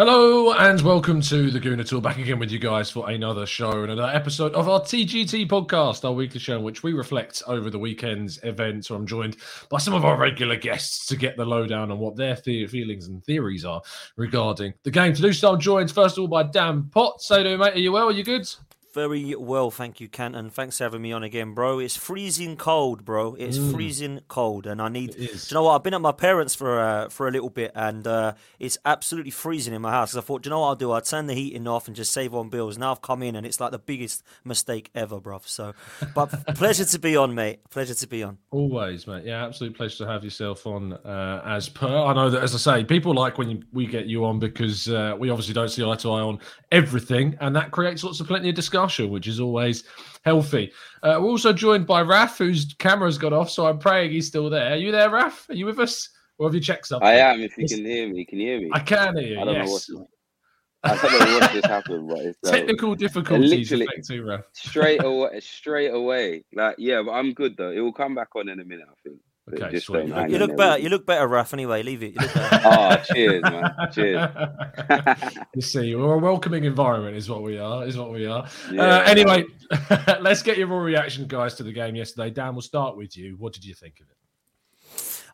Hello and welcome to the Gooner Talk. Back again with you guys for another show and another episode of our TGT podcast, our weekly show in which we reflect over the weekend's events. So I'm joined by some of our regular guests to get the lowdown on what their the- feelings and theories are regarding the game. To do so, I'm joined first of all by Dan Potts. You doing, mate? Are you well? Are you good? Very well, thank you, Canton. Thanks for having me on again, bro. It's freezing cold, bro. It's freezing cold, and I need. Do you know what? I've been at my parents for uh, for a little bit, and uh, it's absolutely freezing in my house. I thought, do you know what I'll do? I'll turn the heating off and just save on bills. Now I've come in, and it's like the biggest mistake ever, bro. So, but pleasure to be on, mate. Pleasure to be on. Always, mate. Yeah, absolute pleasure to have yourself on. Uh, as per, I know that as I say, people like when you, we get you on because uh, we obviously don't see eye to eye on everything, and that creates lots of plenty of discussion, which is always healthy. Uh, we're also joined by Raf, whose camera's got off, so I'm praying he's still there. Are you there, Raf? Are you with us, or have you checked something? I am. If you Yes. can hear me, can you hear me? I can hear you. I don't know yes. I don't know what just happened, but it's like, Technical difficulties literally- straight away. Straight away. Like yeah, but I'm good though. It will come back on in a minute. I think. But Okay, just sweet. don't hang You look better. with You look better, Raf. Anyway, leave it. You look better. Oh, cheers, man. Cheers. you see, we're a welcoming environment, is what we are. Is what we are. Uh, Yeah. anyway, let's get your raw reaction, guys, to the game yesterday. Dan, we'll start with you. What did you think of it?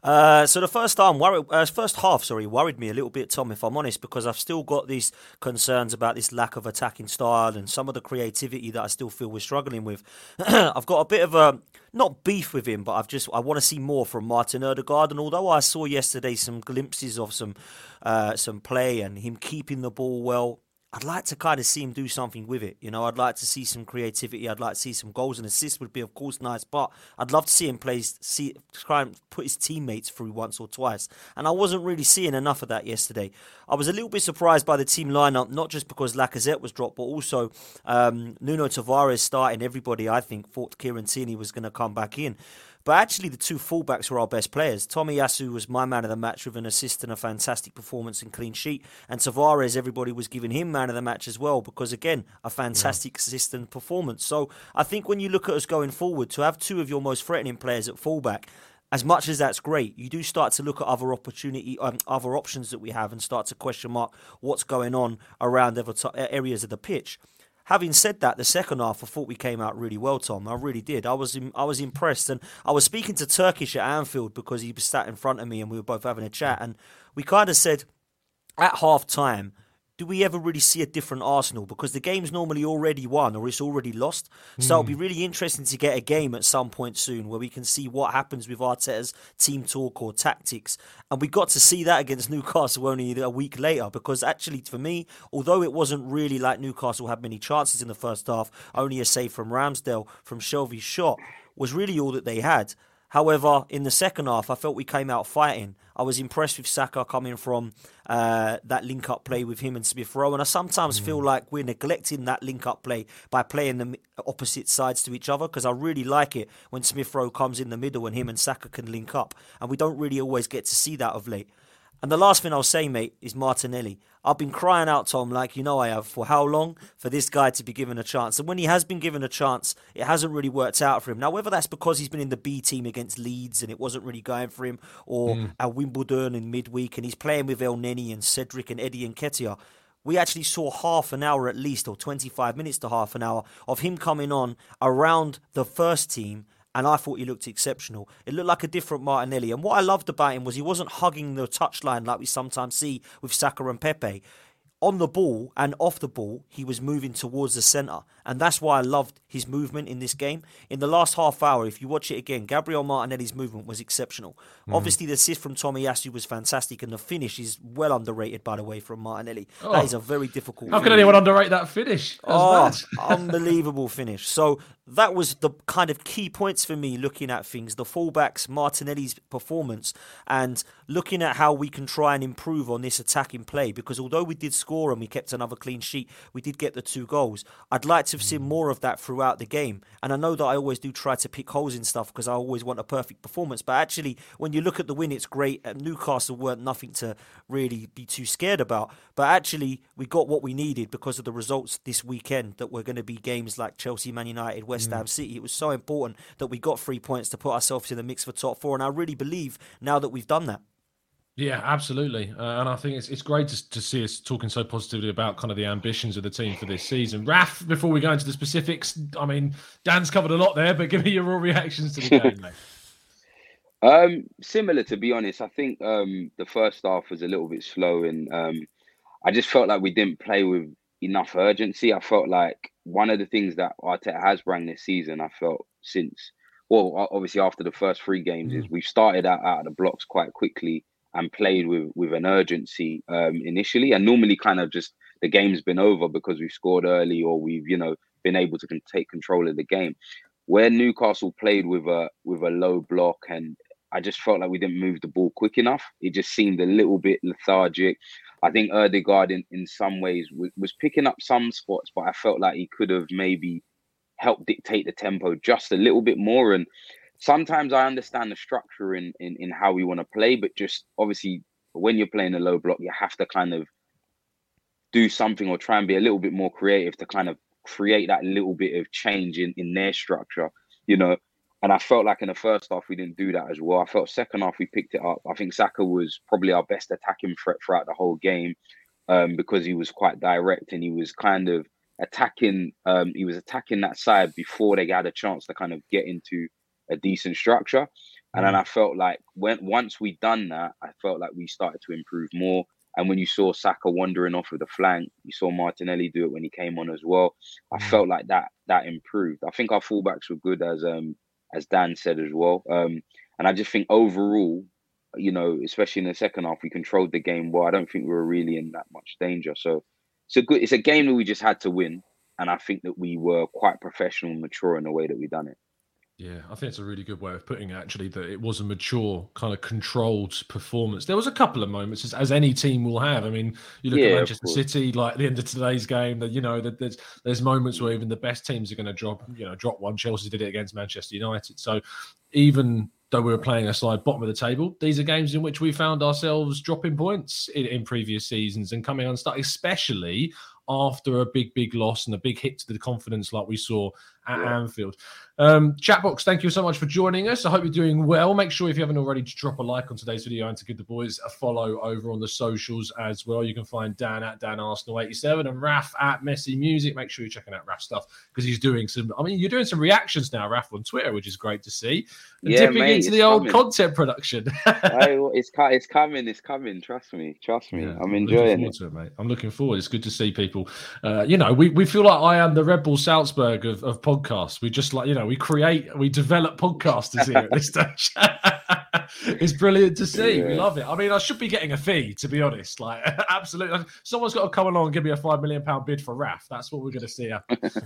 Uh, so the first time, worried, uh, first half, sorry, worried me a little bit, Tom, if I'm honest, because I've still got these concerns about this lack of attacking style and some of the creativity that I still feel we're struggling with. I've got a bit of a not beef with him, but I've just I want to see more from Martin Odegaard. And although I saw yesterday some glimpses of some uh, some play and him keeping the ball well. I'd like to kind of see him do something with it. You know, I'd like to see some creativity. I'd like to see some goals and assists would be, of course, nice. But I'd love to see him play, see, try and put his teammates through once or twice. And I wasn't really seeing enough of that yesterday. I was a little bit surprised by the team lineup, not just because Lacazette was dropped, but also um, Nuno Tavares starting. Everybody, I think, thought Kieran Tierney was going to come back in. But actually, the two fullbacks were our best players. Tomiyasu was my man of the match with an assist and a fantastic performance and clean sheet. And Tavares, everybody was giving him man of the match as well because, again, a fantastic assist and performance. So I think when you look at us going forward, to have two of your most threatening players at fullback, as much as that's great, you do start to look at other opportunity, um, other options that we have, and start to question mark what's going on around other areas of the pitch. Having said that, the second half I thought we came out really well, Tom. I really did. I was I was impressed, and I was speaking to Turkish at Anfield because he sat in front of me, and we were both having a chat, and we kind of said at half time. Do we ever really see a different Arsenal? Because the game's normally already won or it's already lost. So it'll be hmm. really interesting to get a game at some point soon where we can see what happens with Arteta's team talk or tactics. And we got to see that against Newcastle only a week later. Because actually, for me, although it wasn't really like Newcastle had many chances in the first half, only a save from Ramsdale from Shelvey's shot was really all that they had. However, in the second half, I felt we came out fighting. I was impressed with Saka coming from uh, that link up play with him and Smith Rowe. And I sometimes feel like we're neglecting that link up play by playing them opposite sides to each other because I really like it when Smith Rowe comes in the middle and him and Saka can link up. And we don't really always get to see that of late. And the last thing I'll say, mate, is Martinelli. I've been crying out, Tom, like you know I have, for how long? For this guy to be given a chance. And when he has been given a chance, it hasn't really worked out for him. Now, whether that's because he's been in the B team against Leeds and it wasn't really going for him, or mm. at Wimbledon in midweek and he's playing with Elneny and Cedric and Eddie Nketiah, we actually saw half an hour at least, or 25 minutes to half an hour, of him coming on around the first team and I thought he looked exceptional. It looked like a different Martinelli. And what I loved about him was he wasn't hugging the touchline like we sometimes see with Saka and Pepe on the ball and off the ball, he was moving towards the centre. And that's why I loved his movement in this game. In the last half hour, if you watch it again, Gabriel Martinelli's movement was exceptional. Mm. Obviously, the assist from Tomiyasu was fantastic, and the finish is well underrated, by the way, from Martinelli. Oh. That is a very difficult How finish. can anyone underrate that finish? oh, unbelievable finish. So that was the kind of key points for me looking at things the fullbacks, Martinelli's performance, and looking at how we can try and improve on this attacking play. Because although we did score and we kept another clean sheet, we did get the two goals. I'd like to have seen more of that throughout the game. And I know that I always do try to pick holes in stuff because I always want a perfect performance. But actually, when you look at the win, it's great. Newcastle weren't nothing to really be too scared about. But actually, we got what we needed because of the results this weekend that were going to be games like Chelsea, Man United, West Ham mm. City. It was so important that we got three points to put ourselves in the mix for top four, and I really believe now that we've done that. Yeah, absolutely, uh, and I think it's it's great to, to see us talking so positively about kind of the ambitions of the team for this season. Raf, before we go into the specifics, I mean, Dan's covered a lot there, but give me your raw reactions to the game, mate. Um, similar to be honest, I think um, the first half was a little bit slow, and um, I just felt like we didn't play with enough urgency. I felt like one of the things that Arteta has brought this season, I felt since, well, obviously after the first three games, mm. is we've started out, out of the blocks quite quickly and played with with an urgency um, initially, and normally kind of just the game's been over because we've scored early or we've you know been able to take control of the game. Where Newcastle played with a with a low block and I just felt like we didn't move the ball quick enough. It just seemed a little bit lethargic. I think Odegaard in, in some ways was picking up some spots, but I felt like he could have maybe helped dictate the tempo just a little bit more. And sometimes I understand the structure in in, in how we want to play, but just obviously when you're playing a low block, you have to kind of do something or try and be a little bit more creative to kind of create that little bit of change in, in their structure, you know. And I felt like in the first half we didn't do that as well. I felt second half we picked it up. I think Saka was probably our best attacking threat throughout the whole game um, because he was quite direct and he was kind of attacking. Um, he was attacking that side before they had a chance to kind of get into a decent structure. And then mm. I felt like when once we'd done that, I felt like we started to improve more. And when you saw Saka wandering off with the flank, you saw Martinelli do it when he came on as well. I mm. felt like that that improved. I think our fullbacks were good as um as Dan said as well. Um, and I just think overall, you know, especially in the second half, we controlled the game well. I don't think we were really in that much danger. So it's a good, it's a game that we just had to win, and I think that we were quite professional and mature in the way that we done it. Yeah, I think it's a really good way of putting it, actually, that it was a mature, kind of controlled performance. There was a couple of moments, as, as any team will have. I mean, you look yeah, at Manchester City, like at the end of today's game, that you know, that there's there's moments where even the best teams are going to drop, you know, drop one. Chelsea did it against Manchester United. So even though we were playing a slide bottom of the table, these are games in which we found ourselves dropping points in, in previous seasons and coming unstuck, especially after a big, big loss and a big hit to the confidence like we saw at yeah. Anfield. Um, Chatbox, thank you so much for joining us. I hope you're doing well. Make sure if you haven't already to drop a like on today's video and to give the boys a follow over on the socials as well. You can find Dan at Dan Arsenal 87 and Raf at Messy Music. Make sure you're checking out Raf stuff because he's doing some. I mean, you're doing some reactions now, Raf, on Twitter, which is great to see. And yeah, dipping mate, into the old content production. I, it's it's coming, it's coming. Trust me, trust me. Yeah, I'm enjoying it. it. mate. I'm looking forward. It's good to see people. Uh, you know, we, we feel like I am the Red Bull Salzburg of, of podcasts. We just like you know, we create. We develop podcasters here at this stage. it's brilliant to see. Yeah. We love it. I mean, I should be getting a fee, to be honest. Like, absolutely. Someone's got to come along and give me a five million pound bid for Raf. That's what we're going to see.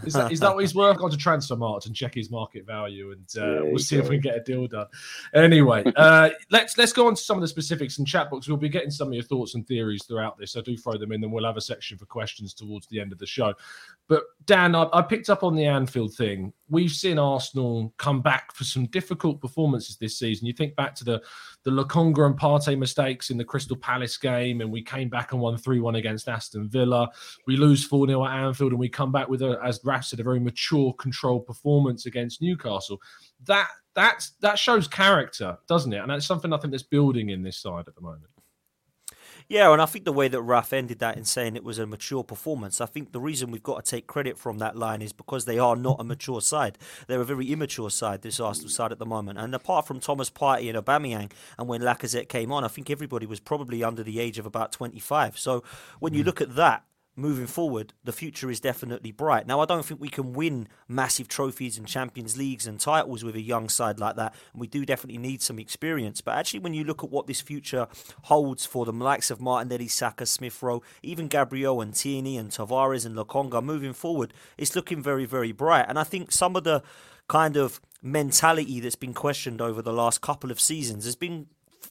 Is that, is that what he's worth? Go to transfer Transfermarkt and check his market value, and uh, yeah, we'll see if we can get a deal done. Anyway, uh, let's let's go on to some of the specifics and chat box. We'll be getting some of your thoughts and theories throughout this. So do throw them in, and we'll have a section for questions towards the end of the show. But Dan, I, I picked up on the Anfield thing. We've seen Arsenal come back for some difficult performances this season. You think back to the the Lokonga and Partey mistakes in the Crystal Palace game, and we came back and won 3 1 against Aston Villa. We lose 4 0 at Anfield, and we come back with, a, as Raf said, a very mature, controlled performance against Newcastle. That that's that shows character, doesn't it? And that's something I think that's building in this side at the moment. Yeah, and I think the way that Raf ended that in saying it was a mature performance, I think the reason we've got to take credit from that line is because they are not a mature side. They're a very immature side, this Arsenal side at the moment. And apart from Thomas Partey and Aubameyang, and when Lacazette came on, I think everybody was probably under the age of about 25. So when you mm. look at that, moving forward, the future is definitely bright. Now, I don't think we can win massive trophies and Champions Leagues and titles with a young side like that. And we do definitely need some experience. But actually, when you look at what this future holds for the likes of Martinelli, Saka, Smith Rowe, even Gabriel and Tierney and Tavares and Lokonga moving forward, it's looking very, very bright. And I think some of the kind of mentality that's been questioned over the last couple of seasons has been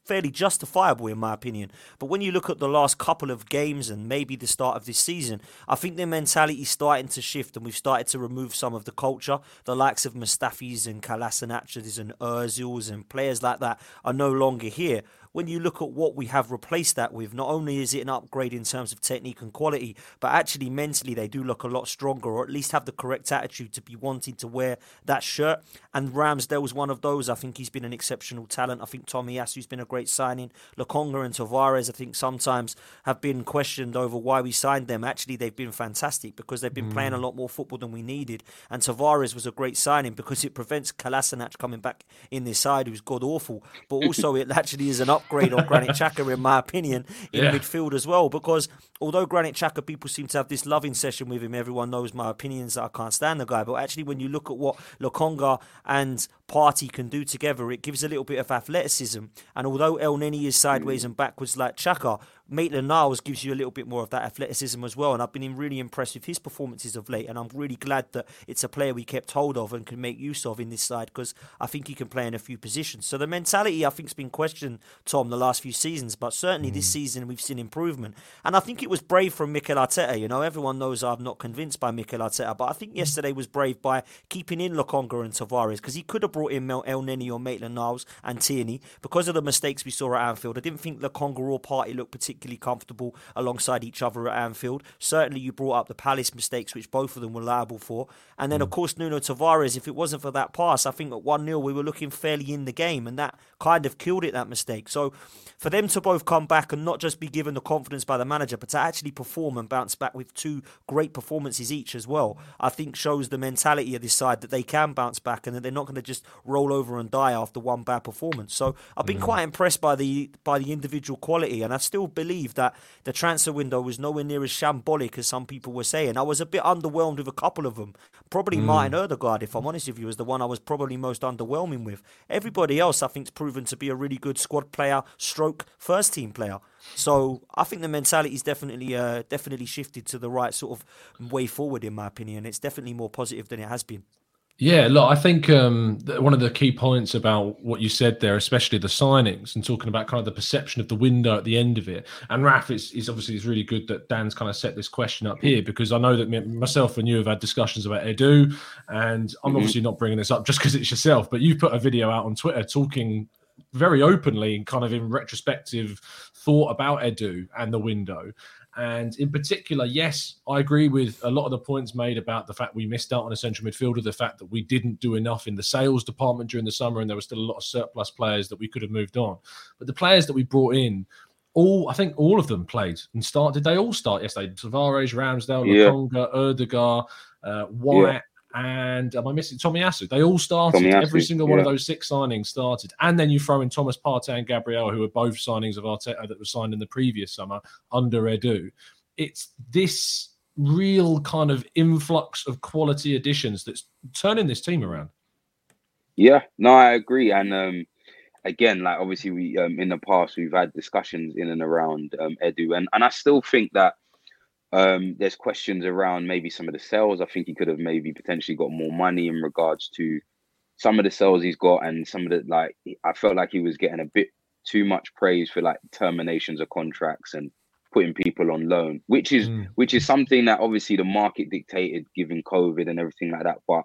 fairly justifiable in my opinion. But when you look at the last couple of games and maybe the start of this season, I think their mentality is starting to shift and we've started to remove some of the culture. The likes of Mustafis and Kolasinacis and Ozils and players like that are no longer here when you look at what we have replaced that with, not only is it an upgrade in terms of technique and quality, but actually mentally they do look a lot stronger, or at least have the correct attitude to be wanting to wear that shirt. And Ramsdale was one of those. I think he's been an exceptional talent. I think Tomiyasu's been a great signing. Lokonga and Tavares, I think sometimes have been questioned over why we signed them. Actually, they've been fantastic because they've been mm. playing a lot more football than we needed. And Tavares was a great signing because it prevents Kolasinac coming back in this side, who's god awful. But also, it actually is an upgrade on Granit Xhaka, in my opinion, in yeah. midfield as well. Because although Granit Xhaka, people seem to have this loving session with him, everyone knows my opinions that I can't stand the guy. But actually, when you look at what Lokonga and Partey can do together, it gives a little bit of athleticism. And although Elneny is sideways and backwards like Xhaka, Maitland Niles gives you a little bit more of that athleticism as well. And I've been really impressed with his performances of late. And I'm really glad that it's a player we kept hold of and can make use of in this side because I think he can play in a few positions. So the mentality, I think, has been questioned, Tom, the last few seasons. But certainly mm. this season, we've seen improvement. And I think it was brave from Mikel Arteta. You know, everyone knows I'm not convinced by Mikel Arteta. But I think yesterday was brave by keeping in Lokonga and Tavares because he could have brought in Mel Elneny or Maitland Niles and Tierney because of the mistakes we saw at Anfield. I didn't think Lokonga or Partey looked particularly comfortable alongside each other at Anfield. Certainly, you brought up the Palace mistakes, which both of them were liable for. And then, mm. of course, Nuno Tavares, if it wasn't for that pass, I think at 1 0, we were looking fairly in the game, and that kind of killed it, that mistake. So, for them to both come back and not just be given the confidence by the manager, but to actually perform and bounce back with two great performances each as well, I think shows the mentality of this side that they can bounce back and that they're not going to just roll over and die after one bad performance. So I've been mm. quite impressed by the by the individual quality, and I still believe that the transfer window was nowhere near as shambolic as some people were saying. I was a bit underwhelmed with a couple of them. Probably mm. Martin Odegaard, if I'm honest with you, is the one I was probably most underwhelming with. Everybody else, I think, is proven to be a really good squad player, stroke first team player. So I think the mentality is definitely uh, definitely shifted to the right sort of way forward, in my opinion. It's definitely more positive than it has been. Yeah, look, I think um, one of the key points about what you said there, especially the signings and talking about kind of the perception of the window at the end of it. And Raf, is, obviously it's really good that Dan's kind of set this question up here because I know that myself and you have had discussions about Edu, and I'm mm-hmm. obviously not bringing this up just because it's yourself, but you put a video out on Twitter talking very openly and kind of in retrospective thought about Edu and the window. And in particular, yes, I agree with a lot of the points made about the fact we missed out on a central midfielder, the fact that we didn't do enough in the sales department during the summer, and there was still a lot of surplus players that we could have moved on. But the players that we brought in, all I think all of them played and start. Did they all start yesterday? Tavares, Ramsdale, yeah. Odegaard, uh, White, yeah and am I missing Tomiyasu? They all started. Tomiyasu, every single one of those six signings started, and then you throw in Thomas Partey and Gabriel, who are both signings of Arteta that were signed in the previous summer under Edu. It's this real kind of influx of quality additions that's turning this team around. Yeah, no, I agree, and um, again, like obviously we um, in the past we've had discussions in and around um, Edu, and and I still think that um, there's questions around maybe some of the sales. I think he could have maybe potentially got more money in regards to some of the sales he's got, and some of the like. I felt like he was getting a bit too much praise for like terminations of contracts and putting people on loan, which is mm. which is something that obviously the market dictated given COVID and everything like that. But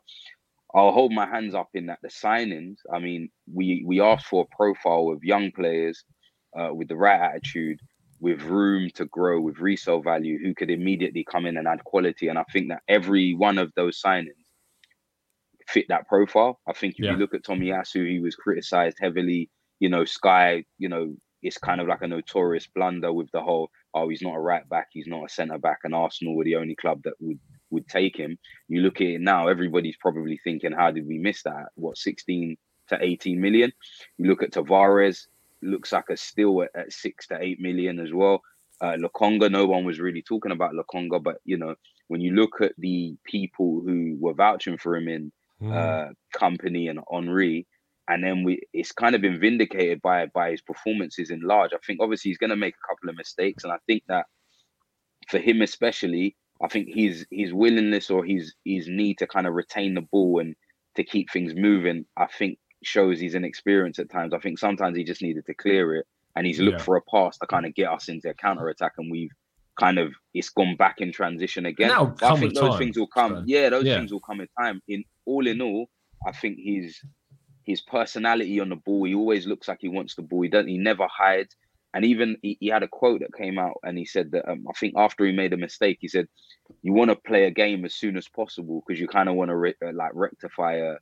I'll hold my hands up in that the signings. I mean, we we asked for a profile of young players uh, with the right attitude, with room to grow, with resale value, who could immediately come in and add quality. And I think that every one of those signings fit that profile. I think if Yeah. you look at Tomiyasu, he was criticized heavily. You know, Sky, you know, it's kind of like a notorious blunder with the whole, oh, he's not a right back, he's not a centre back, and Arsenal were the only club that would would take him. You look at it now, everybody's probably thinking, how did we miss that? What, 16 to 18 million? You look at Tavares, looks like a still at, at six to eight million as well. Uh, no one was really talking about Lokonga, but you know, when you look at the people who were vouching for him in Mm. uh, Kompany and Henry, and then we it's kind of been vindicated by by his performances in large. I think obviously he's going to make a couple of mistakes, and I think that for him especially, I think his his willingness or his his need to kind of retain the ball and to keep things moving, I think shows he's inexperienced at times. I think sometimes he just needed to clear it, and he's looked Yeah. for a pass to kind of get us into a counter attack, and we've kind of it's gone back in transition again. I think those time, things will come. so, yeah, those yeah. things will come in time. In all in all, I think his his personality on the ball. He always looks like he wants the ball. He doesn't. He never hides. And even he, he had a quote that came out, and he said that um, I think after he made a mistake, he said, "You want to play a game as soon as possible because you kind of want to re- uh, like rectify a,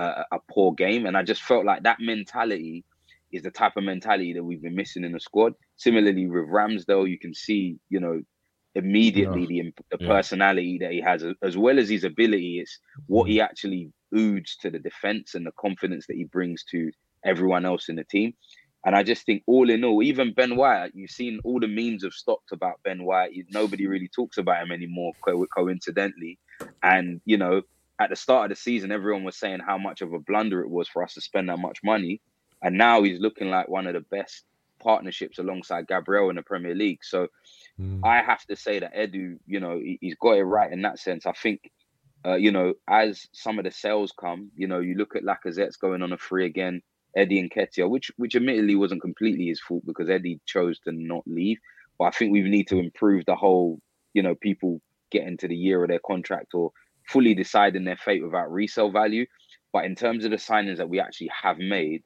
a a poor game." And I just felt like that mentality is the type of mentality that we've been missing in the squad. Similarly with Ramsdale, you can see, you know, immediately the, the Yeah. personality that he has, as- well as his ability. It's what he mm. actually oods to the defense and the confidence that he brings to everyone else in the team. And I just think, all in all, even Ben White, you've seen all the memes have stopped about Ben White. Nobody really talks about him anymore, co- coincidentally. And you know, at the start of the season, everyone was saying how much of a blunder it was for us to spend that much money. And now he's looking like one of the best partnerships alongside Gabriel in the Premier League. So Mm. I have to say that Edu, you know, he, he's got it right in that sense. I think, uh, you know, as some of the sales come, you know, you look at Lacazette's going on a free again, Eddie Nketiah, which which admittedly wasn't completely his fault because Eddie chose to not leave. But I think we need to improve the whole, you know, people getting to the year of their contract or fully deciding their fate without resale value. But in terms of the signings that we actually have made,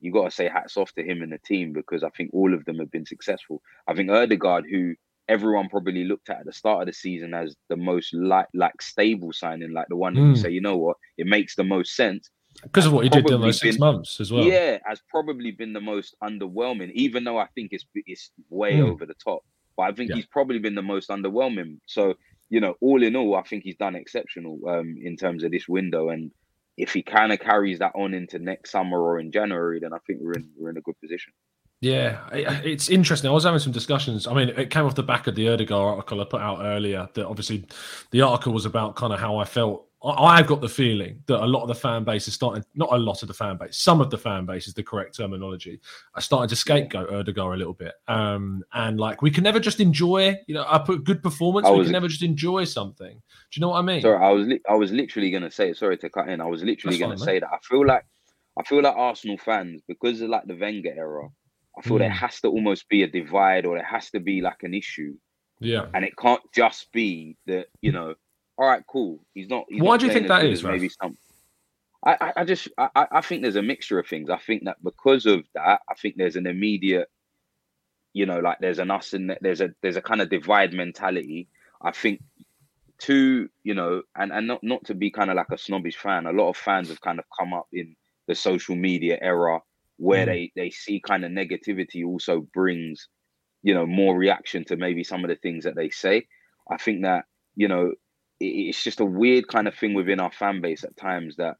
you got to say hats off to him and the team because I think all of them have been successful. I think Odegaard, who everyone probably looked at at the start of the season as the most like like stable signing, like the one that you Mm. say, you know what, it makes the most sense. because of what he did in those six been- months as well. Yeah, has probably been the most underwhelming, even though I think it's it's way Mm. over the top. But I think Yeah. he's probably been the most underwhelming. So you know, all in all, I think he's done exceptional um, in terms of this window. And if he kind of carries that on into next summer or in January, then I think we're in we're in a good position. Yeah, it's interesting. I was having some discussions. I mean, it came off the back of the Odegaard article I put out earlier. That obviously, the article was about kind of how I felt. I- I've got the feeling that a lot of the fan base is starting. Not a lot of the fan base. Some of the fan base is the correct terminology. Are starting to scapegoat Odegaard a little bit. Um, and like we can never just enjoy. You know, I put good performance. I we can never just enjoy something. Do you know what I mean? Sorry, I was li- I was literally gonna say. Sorry to cut in. I was literally gonna say that. I feel like I feel like Arsenal fans because of like the Wenger era. I feel there Mm. has to almost be a divide or there has to be like an issue, Yeah. and it can't just be that you know. All right, cool. He's not. He's Why not do you think that is? as that good is, as Maybe some. I, I, I just I, I think there's a mixture of things. I think that because of that, I think there's an immediate, you know, like there's an us and there's a there's a kind of divide mentality. I think to you know, and and not not to be kind of like a snobbish fan. A lot of fans have kind of come up in the social media era where Mm. they they see kind of negativity also brings, you know, more reaction to maybe some of the things that they say. I think that you know it's just a weird kind of thing within our fan base at times that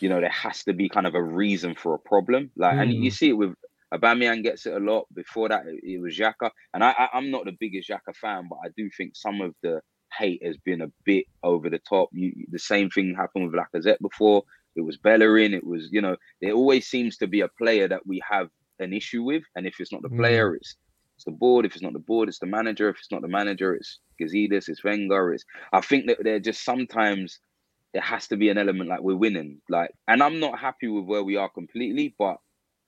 you know there has to be kind of a reason for a problem. Like, and you Mm. see it with Aubameyang gets it a lot. Before that, it, was Xhaka, and I, I I'm not the biggest Xhaka fan, but I do think some of the hate has been a bit over the top. You, the same thing happened with Lacazette before. It was Bellerin. It was, you know, there always seems to be a player that we have an issue with, and if it's not the Mm. player, it's it's the board. If it's not the board, it's the manager. If it's not the manager, it's Gazidis, it's Wenger. It's I think that they're just sometimes there has to be an element like we're winning. Like, and I'm not happy with where we are completely, but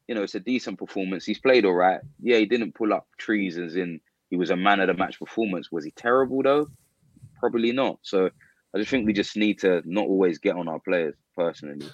you know, it's a decent performance. He's played all right. Yeah, he didn't pull up trees as in he was a man of the match performance. Was he terrible though? Probably not. So I just think we just need to not always get on our players personally.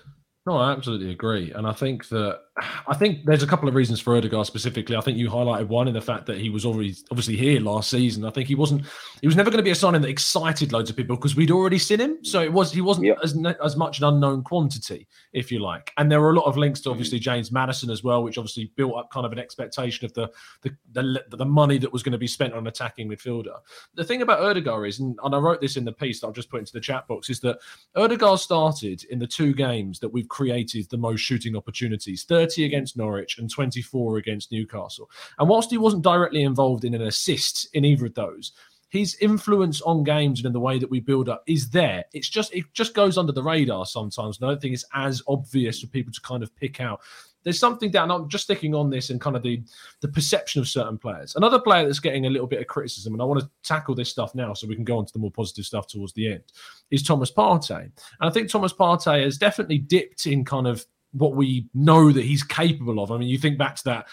No, I absolutely agree, and I think that I think there's a couple of reasons for Odegaard specifically. I think you highlighted one in the fact that he was already obviously here last season. I think he wasn't he was never going to be a signing that excited loads of people because we'd already seen him, so it was he wasn't yep. as as much an unknown quantity, if you like. And there were a lot of links to mm-hmm. obviously James Maddison as well, which obviously built up kind of an expectation of the the the, the money that was going to be spent on an attacking midfielder. The thing about Odegaard is, and, and I wrote this in the piece that I've just put into the chat box, is that Odegaard started in the two games that we've created the most shooting opportunities 30 against Norwich and 24 against Newcastle. And whilst he wasn't directly involved in an assist in either of those, his influence on games and in the way that we build up is there. It's just it just goes under the radar sometimes. And I don't think it's as obvious for people to kind of pick out there's something down. I'm just sticking on this and kind of the the perception of certain players. Another player that's getting a little bit of criticism, and I want to tackle this stuff now so we can go on to the more positive stuff towards the end, is Thomas Partey. And I think Thomas Partey has definitely dipped in kind of what we know that he's capable of. I mean, you think back to that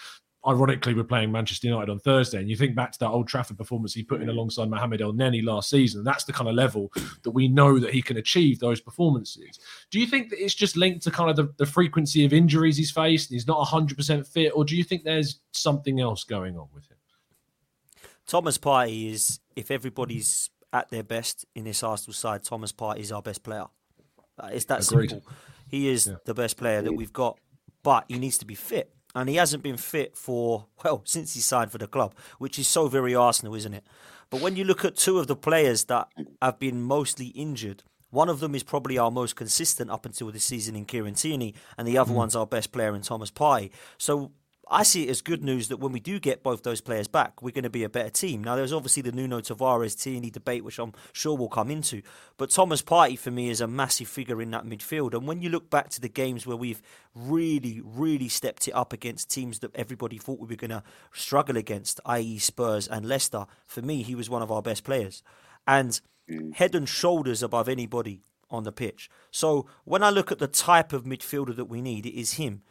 ironically, we're playing Manchester United on Thursday, and you think back to that Old Trafford performance he put in mm. alongside Mohamed Elneny last season. That's the kind of level that we know that he can achieve those performances. Do you think that it's just linked to kind of the, the frequency of injuries he's faced? And he's not 100% fit, or do you think there's something else going on with him? Thomas Partey is, if everybody's at their best in this Arsenal side, Thomas Partey is our best player. It's that Agreed. simple. He is yeah. the best player that we've got, but he needs to be fit and he hasn't been fit for well since he signed for the club, which is so very Arsenal, isn't it? But when you look at two of the players that have been mostly injured, one of them is probably our most consistent up until this season in Kieran Tierney, and the other mm. one's our best player in Thomas Partey. So I see it as good news that when we do get both those players back, we're going to be a better team. Now, there's obviously the Nuno Tavares Tierney debate, which I'm sure we'll come into. But Thomas Partey, for me, is a massive figure in that midfield. And when you look back to the games where we've really, really stepped it up against teams that everybody thought we were going to struggle against, i.e., Spurs and Leicester, for me, he was one of our best players. And mm. head and shoulders above anybody on the pitch. So when I look at the type of midfielder that we need, it is him.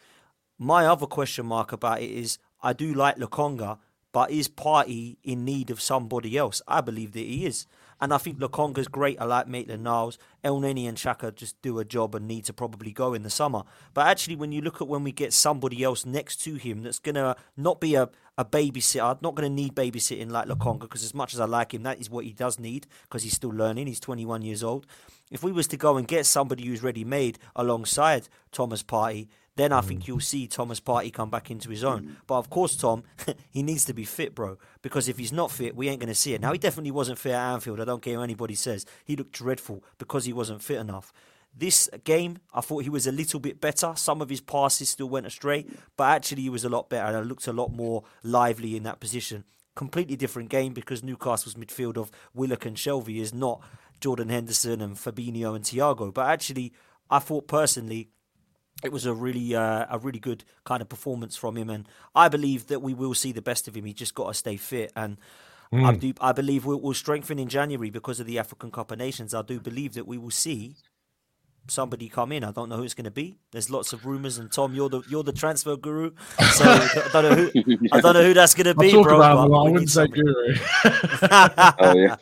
My other question mark about it is I do like Lokonga, but is Partey in need of somebody else? I believe that he is. And I think Lokonga's great. I like Maitland Niles. Elneny and Xhaka just do a job and need to probably go in the summer. But actually, when you look at when we get somebody else next to him that's going to not be a, a babysitter, not going to need babysitting like Lokonga, because as much as I like him, that is what he does need because he's still learning. He's 21 years old. If we was to go and get somebody who's ready made alongside Thomas Partey, then I think mm. you'll see Thomas Partey come back into his own. But of course, Tom, he needs to be fit, bro. Because if he's not fit, we ain't going to see it. Now, he definitely wasn't fit at Anfield. I don't care what anybody says. He looked dreadful because he wasn't fit enough. This game, I thought he was a little bit better. Some of his passes still went astray, but actually he was a lot better and looked a lot more lively in that position. Completely different game because Newcastle's midfield of Willock and Shelvey is not Jordan Henderson and Fabinho and Thiago. But actually, I thought personally it was a really uh, a really good kind of performance from him, and I believe that we will see the best of him. He just got to stay fit, and mm. I do I believe we'll, we'll, strengthen in January because of the African Cup of Nations. I do believe that we will see somebody come in. I don't know who it's going to be. There's lots of rumors, and Tom, you're the you're the transfer guru, so I don't know who I don't know who that's going to be, bro. About him, I wouldn't say guru. oh yeah,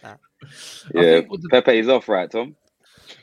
yeah. Pepe is off, right, Tom?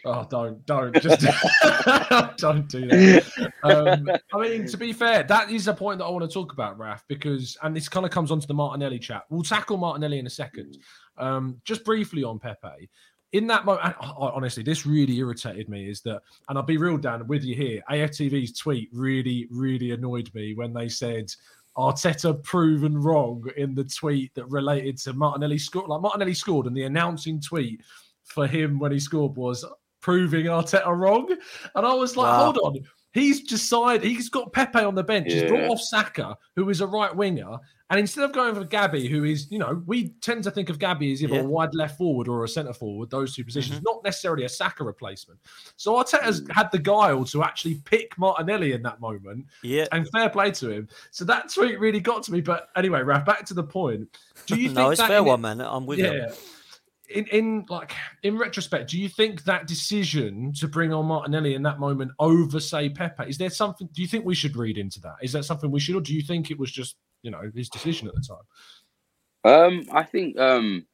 Oh, don't, don't, just don't do that. Um, I mean, to be fair, that is a point that I want to talk about, Raf, because, and this kind of comes onto the Martinelli chat. We'll tackle Martinelli in a second. Um, just briefly on Pepe. In that moment, honestly, this really irritated me. Is that, and I'll be real, Dan, with you here. AFTV's tweet really, really annoyed me when they said Arteta proven wrong in the tweet that related to Martinelli scored. Like Martinelli scored, and the announcing tweet for him when he scored was proving Arteta wrong. And I was like, wow. hold on. He's decided he's got Pepe on the bench. Yeah. He's brought off Saka, who is a right winger. And instead of going for Gabby, who is, you know, we tend to think of Gabby as either yeah. a wide left forward or a centre forward, those two positions, mm-hmm. not necessarily a Saka replacement. So Arteta's mm. had the guile to actually pick Martinelli in that moment. Yeah. And fair play to him. So that tweet really got to me. But anyway, Raf, back to the point. Do you think no, it's fair one, man. I'm with yeah, you in in like in retrospect, do you think that decision to bring on Martinelli in that moment over say Pepe is there something? Do you think we should read into that? Is that something we should, or do you think it was just you know his decision at the time? Um, I think um,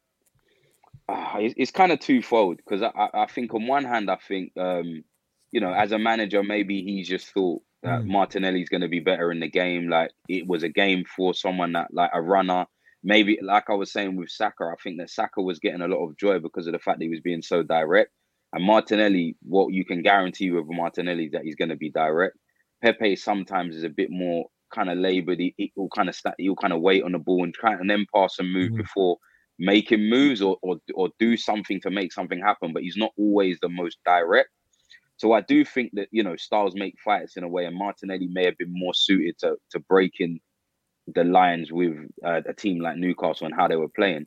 uh, it's, it's kind of twofold because I, I, I think on one hand I think um, you know as a manager maybe he just thought that mm. Martinelli's going to be better in the game. Like it was a game for someone that like a runner. Maybe like I was saying with Saka, I think that Saka was getting a lot of joy because of the fact that he was being so direct. And Martinelli, what you can guarantee with Martinelli is that he's going to be direct. Pepe sometimes is a bit more kind of laboured. He, will kind of st- he'll kind of wait on the ball and try and then pass and move mm. before making moves or, or or do something to make something happen. But he's not always the most direct. So I do think that you know styles make fights in a way, and Martinelli may have been more suited to to breaking the lines with uh, a team like Newcastle and how they were playing.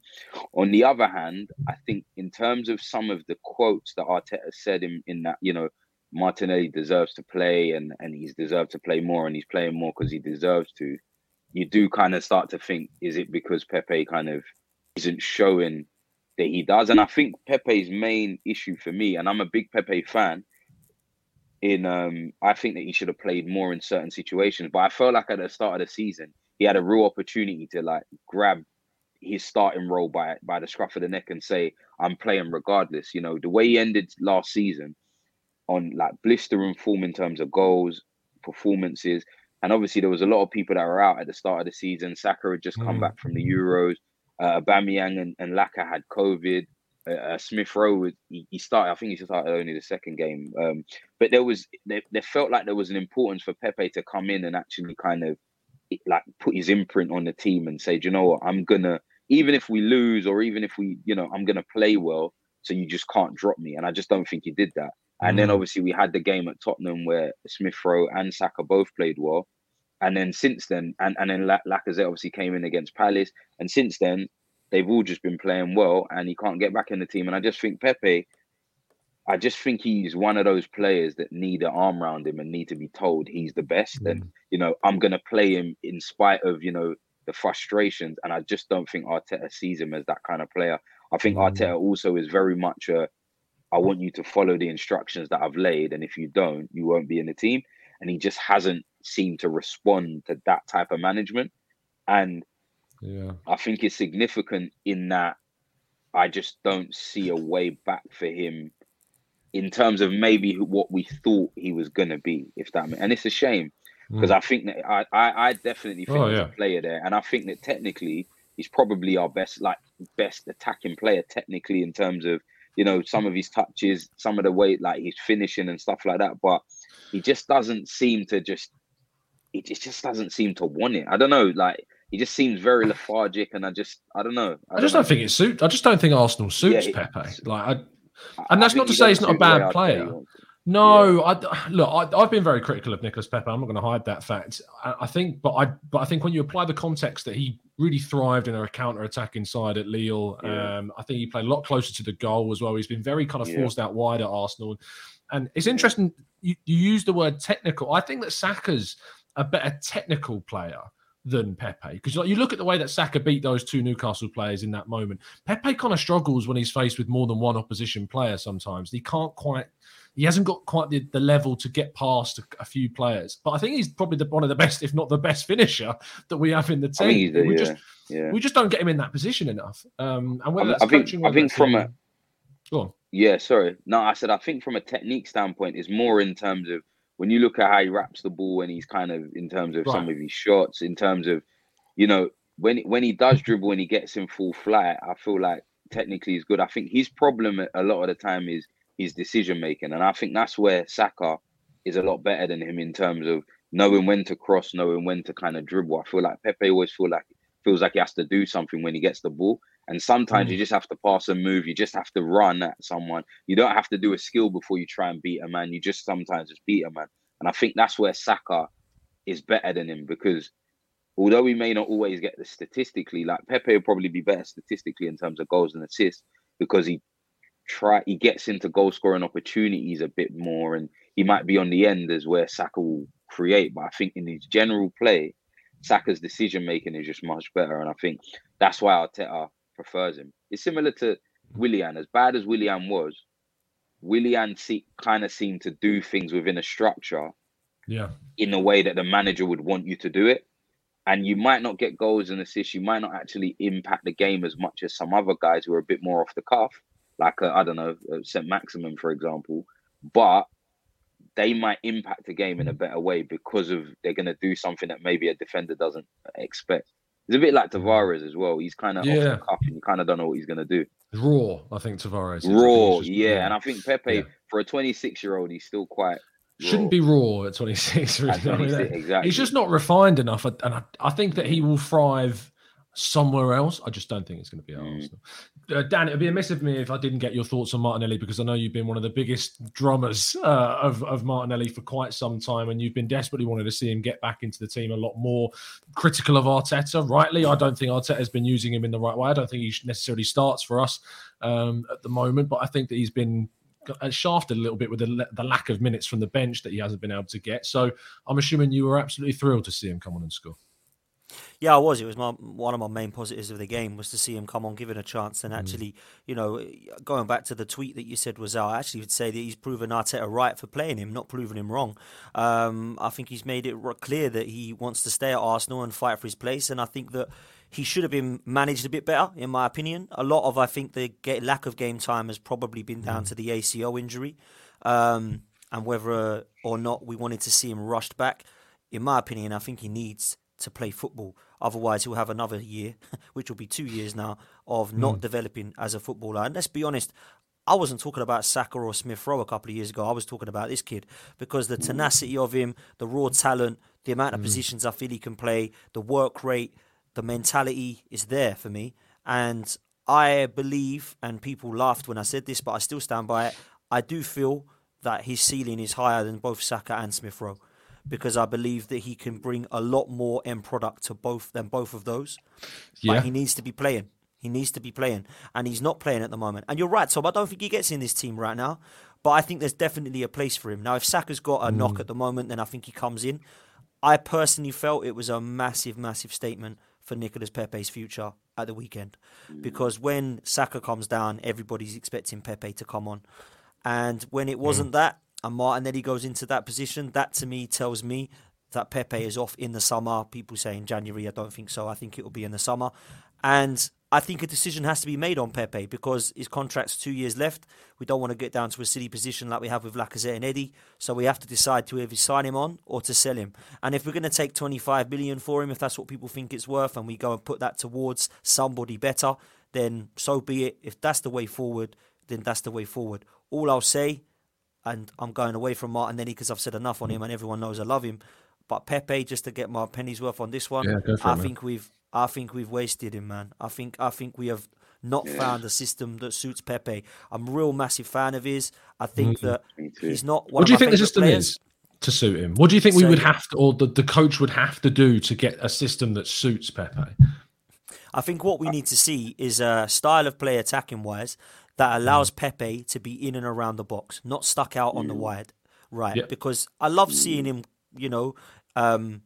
On the other hand, I think in terms of some of the quotes that Arteta said in, in that, you know, Martinelli deserves to play and, and he's deserved to play more and he's playing more because he deserves to, you do kind of start to think, is it because Pepe kind of isn't showing that he does? And I think Pepe's main issue for me, and I'm a big Pepe fan, in um, I think that he should have played more in certain situations. But I felt like at the start of the season, he had a real opportunity to like grab his starting role by by the scruff of the neck and say, I'm playing regardless. You know, the way he ended last season on like blistering form in terms of goals, performances. And obviously there was a lot of people that were out at the start of the season. Saka had just come mm. back from the Euros. Uh, Aubameyang and, and Laka had COVID. Uh, uh, Smith Rowe, he, he, started. I think he started only the second game. Um, but there was, there, there felt like there was an importance for Pepe to come in and actually kind of like put his imprint on the team and say, you know what, I'm gonna even if we lose or even if we, you know, I'm gonna play well. So you just can't drop me. And I just don't think he did that. And mm. then obviously we had the game at Tottenham where Smith Rowe and Saka both played well. And then since then, and, and then Lacazette obviously came in against Palace. And since then, they've all just been playing well and he can't get back in the team. And I just think Pepe I just think he's one of those players that need an arm around him and need to be told he's the best. Mm. And you know, I'm gonna play him in spite of you know the frustrations. And I just don't think Arteta sees him as that kind of player. I think mm. Arteta also is very much a I want you to follow the instructions that I've laid, and if you don't, you won't be in the team. And he just hasn't seemed to respond to that type of management. And yeah, I think it's significant in that I just don't see a way back for him in terms of maybe what we thought he was gonna be, if that and it's a shame because mm. I think that I, I, I definitely think oh, he's yeah. a player there, and I think that technically he's probably our best like best attacking player technically in terms of you know some of his touches, some of the way like he's finishing and stuff like that, but he just doesn't seem to just he just, just doesn't seem to want it. I don't know, like he just seems very lethargic, and I just I don't know. I, I just don't, don't think it suits. I just don't think Arsenal suits yeah, Pepe. Like I, and that's not to say he's not a bad player. No, yeah. I, look, I, have been very critical of Nicholas Pepe. I'm not going to hide that fact. I, I, think, but I, but I think when you apply the context that he really thrived in a counter-attacking side at Lille, yeah. um, I think he played a lot closer to the goal as well. He's been very kind of forced yeah. out wide at Arsenal, and it's interesting. You, you use the word technical. I think that Saka's a better technical player than Pepe. Because like, you look at the way that Saka beat those two Newcastle players in that moment. Pepe kind of struggles when he's faced with more than one opposition player sometimes. He can't quite, he hasn't got quite the, the level to get past a, a, few players. But I think he's probably the, one of the best, if not the best finisher that we have in the team. The, we, yeah, just, yeah. we just don't get him in that position enough. Um, and whether I, I think, I think from a, go on. Yeah, sorry. No, I said I think from a technique standpoint, is more in terms of when you look at how he wraps the ball and he's kind of in terms of right. some of his shots, in terms of, you know, when when he does dribble and he gets in full flight, I feel like technically he's good. I think his problem a lot of the time is his decision making, and I think that's where Saka is a lot better than him in terms of knowing when to cross, knowing when to kind of dribble. I feel like Pepe always feel like feels like he has to do something when he gets the ball. And sometimes mm. you just have to pass and move. You just have to run at someone. You don't have to do a skill before you try and beat a man. You just sometimes just beat a man. And I think that's where Saka is better than him because although we may not always get the statistically, like Pepe will probably be better statistically in terms of goals and assists because he try he gets into goal scoring opportunities a bit more and he might be on the end as where Saka will create. But I think in his general play, Saka's decision making is just much better. And I think that's why Arteta prefers him. It's similar to Willian. As bad as Willian was, Willian see, kind of seemed to do things within a structure, yeah, in a way that the manager would want you to do it. and you might not get goals and assists. You might not actually impact the game as much as some other guys who are a bit more off the cuff, like uh, I don't know, uh, St. Maximin, for example. But they might impact the game in a better way because of they're going to do something that maybe a defender doesn't expect. It's a bit like Tavares as well. He's kind of yeah. off the cuff and you kind of don't know what he's going to do. Raw, I think Tavares. Raw, yeah. And I think Pepe, yeah. for a 26 year old, he's still quite. Raw. Shouldn't be raw at 26. Really. At 26 exactly. He's just not refined enough. And I, I think that he will thrive somewhere else. I just don't think it's going to be mm. Arsenal. Uh, Dan, it'd be amiss of me if I didn't get your thoughts on Martinelli because I know you've been one of the biggest drummers uh, of, of Martinelli for quite some time, and you've been desperately wanting to see him get back into the team a lot more. Critical of Arteta, rightly. I don't think Arteta has been using him in the right way. I don't think he necessarily starts for us um, at the moment, but I think that he's been shafted a little bit with the, the lack of minutes from the bench that he hasn't been able to get. So I'm assuming you were absolutely thrilled to see him come on and score. Yeah, I was. It was my one of my main positives of the game was to see him come on, given a chance, and mm. actually, mm. you know, going back to the tweet that you said was out. I actually would say that he's proven Arteta right for playing him, not proving him wrong. Um, I think he's made it clear that he wants to stay at Arsenal and fight for his place, and I think that he should have been managed a bit better, in my opinion. A lot of I think the lack of game time has probably been down mm. to the ACL injury, um, and whether or not we wanted to see him rushed back. In my opinion, I think he needs to play football. Otherwise, he'll have another year, which will be two years now, of not mm. developing as a footballer. And let's be honest, I wasn't talking about Saka or Smith Rowe a couple of years ago. I was talking about this kid because the tenacity of him, the raw talent, the amount of mm. positions I feel he can play, the work rate, the mentality is there for me. And I believe, and people laughed when I said this, but I still stand by it. I do feel that his ceiling is higher than both Saka and Smith Rowe because I believe that he can bring a lot more end product to both than both of those. Yeah. But he needs to be playing. He needs to be playing, and he's not playing at the moment. And you're right, Tom. I don't think he gets in this team right now, but I think there's definitely a place for him. Now, if Saka's got a mm. knock at the moment, then I think he comes in. I personally felt it was a massive, massive statement for Nicolas Pepe's future at the weekend, because when Saka comes down, everybody's expecting Pepe to come on, and when it wasn't mm. that, and Martinelli goes into that position, that to me tells me that Pepe is off in the summer. People say in January, I don't think so. I think it will be in the summer. And I think a decision has to be made on Pepe because his contract's two years left. We don't want to get down to a silly position like we have with Lacazette and Eddie. So we have to decide to either sign him on or to sell him. And if we're going to take 25 million for him, if that's what people think it's worth, and we go and put that towards somebody better, then so be it. If that's the way forward, then that's the way forward. All I'll say and I'm going away from Martinelli because I've said enough on him, and everyone knows I love him. But Pepe, just to get my pennies worth on this one, yeah, I it, think we've I think we've wasted him, man. I think I think we have not yeah. found a system that suits Pepe. I'm a real massive fan of his. I think mm-hmm. that he's not. what do you think the system players. is to suit him? What do you think so, we would have to, or the, the coach would have to do to get a system that suits Pepe? I think what we need to see is a style of play attacking wise that allows mm. Pepe to be in and around the box, not stuck out on the mm. wide right. Yep. Because I love seeing him, you know, um,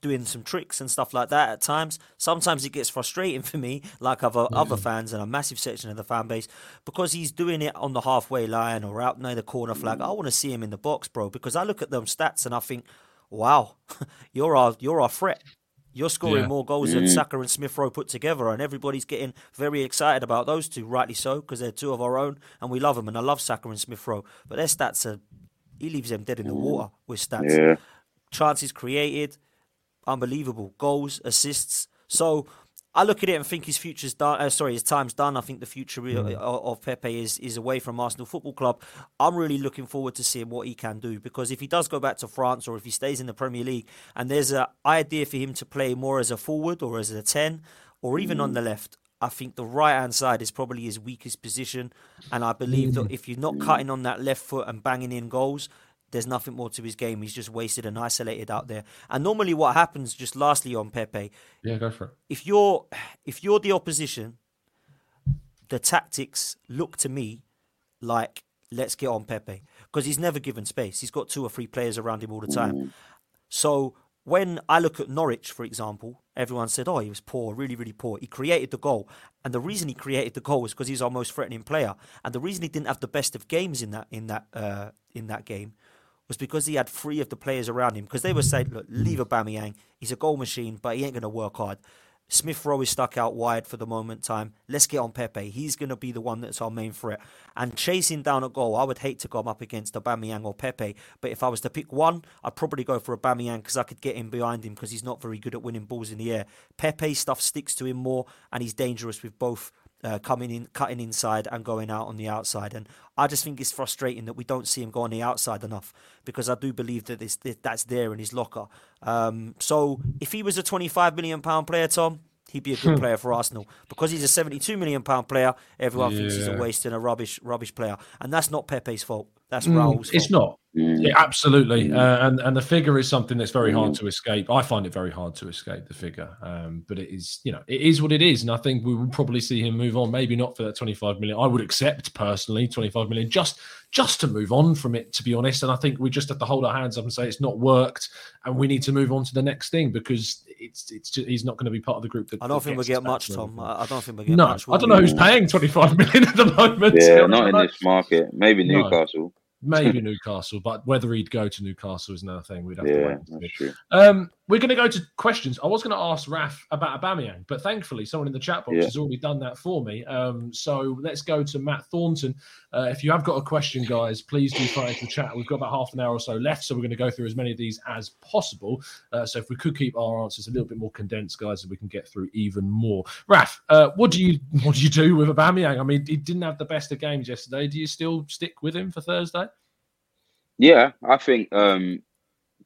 doing some tricks and stuff like that at times. Sometimes it gets frustrating for me, like other mm-hmm. other fans and a massive section of the fan base, because he's doing it on the halfway line or out near the corner flag. I want to see him in the box, bro, because I look at them stats and I think, wow, you're our you're our threat. You're scoring yeah. more goals than mm. Saka and Smith Rowe put together, and everybody's getting very excited about those two, rightly so, because they're two of our own, and we love them. And I love Saka and Smith Rowe, but their stats are he leaves them dead in the water with stats. Yeah. Chances created, unbelievable. Goals, assists. So I look at it and think his future's done. Uh, sorry, his time's done. I think the future mm. of Pepe is is away from Arsenal Football Club. I'm really looking forward to seeing what he can do because if he does go back to France or if he stays in the Premier League and there's an idea for him to play more as a forward or as a ten or even mm. on the left, I think the right hand side is probably his weakest position. And I believe mm. that if you're not cutting on that left foot and banging in goals, there's nothing more to his game. He's just wasted and isolated out there. And normally, what happens, just lastly on Pepe, yeah, go for it. If you're if you're the opposition, the tactics look to me like let's get on Pepe because he's never given space. He's got two or three players around him all the time. Mm. So when I look at Norwich, for example, everyone said, "Oh, he was poor, really, really poor." He created the goal, and the reason he created the goal was because he's our most threatening player, and the reason he didn't have the best of games in that in that uh, in that game was because he had three of the players around him. Because they were saying, look, leave Aubameyang. He's a goal machine, but he ain't going to work hard. Smith Rowe is stuck out wide for the moment time. Let's get on Pepe. He's going to be the one that's our main threat. And chasing down a goal, I would hate to come up against Aubameyang or Pepe. But if I was to pick one, I'd probably go for Aubameyang because I could get in behind him because he's not very good at winning balls in the air. Pepe stuff sticks to him more, and he's dangerous with both uh, coming in, cutting inside, and going out on the outside. And I just think it's frustrating that we don't see him go on the outside enough because I do believe that this, that's there in his locker. Um, so if he was a 25 million pound player, Tom, he'd be a good player for Arsenal. Because he's a 72 million pound player, everyone yeah. thinks he's a waste and a rubbish rubbish player, and that's not Pepe's fault. That's mm, Raul's It's not. Mm. Yeah, absolutely. Mm. Uh, and and the figure is something that's very hard mm. to escape. I find it very hard to escape the figure. Um, but it is, you know, it is what it is. And I think we will probably see him move on. Maybe not for that 25 million. I would accept personally 25 million just just to move on from it, to be honest. And I think we just have to hold our hands up and say it's not worked, and we need to move on to the next thing because it's it's just, he's not going to be part of the group. That, I don't think we get much, Tom. I don't think we get no, much. I don't know who's paying 25 million at the moment. Yeah, not in this market. Maybe Newcastle. No. Maybe Newcastle, but whether he'd go to Newcastle is another thing. We'd have yeah, to wait. Um, we're going to go to questions. I was going to ask Raf about Aubameyang, but thankfully someone in the chat box yeah. has already done that for me. Um, so let's go to Matt Thornton. Uh, if you have got a question, guys, please do fire into the chat. We've got about half an hour or so left, so we're going to go through as many of these as possible. Uh, so if we could keep our answers a little bit more condensed, guys, so we can get through even more. Raf, uh, what do you what do you do with Aubameyang? I mean, he didn't have the best of games yesterday. Do you still stick with him for Thursday? Yeah, I think um,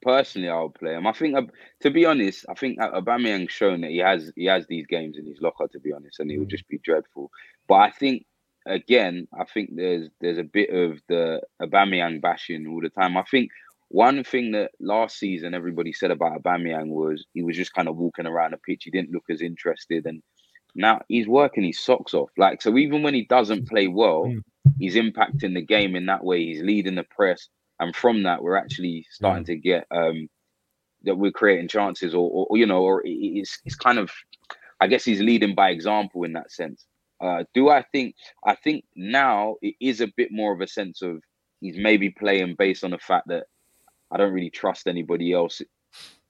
personally I'll play him. I think, uh, to be honest, I think Aubameyang's shown that he has he has these games in his locker. To be honest, and he would mm. just be dreadful. But I think again, I think there's there's a bit of the Aubameyang bashing all the time. I think one thing that last season everybody said about Aubameyang was he was just kind of walking around the pitch. He didn't look as interested, and now he's working his socks off. Like so, even when he doesn't play well, mm. he's impacting the game in that way. He's leading the press and from that we're actually starting mm. to get um that we're creating chances or, or, or you know or it's it's kind of i guess he's leading by example in that sense uh do i think i think now it is a bit more of a sense of he's maybe playing based on the fact that i don't really trust anybody else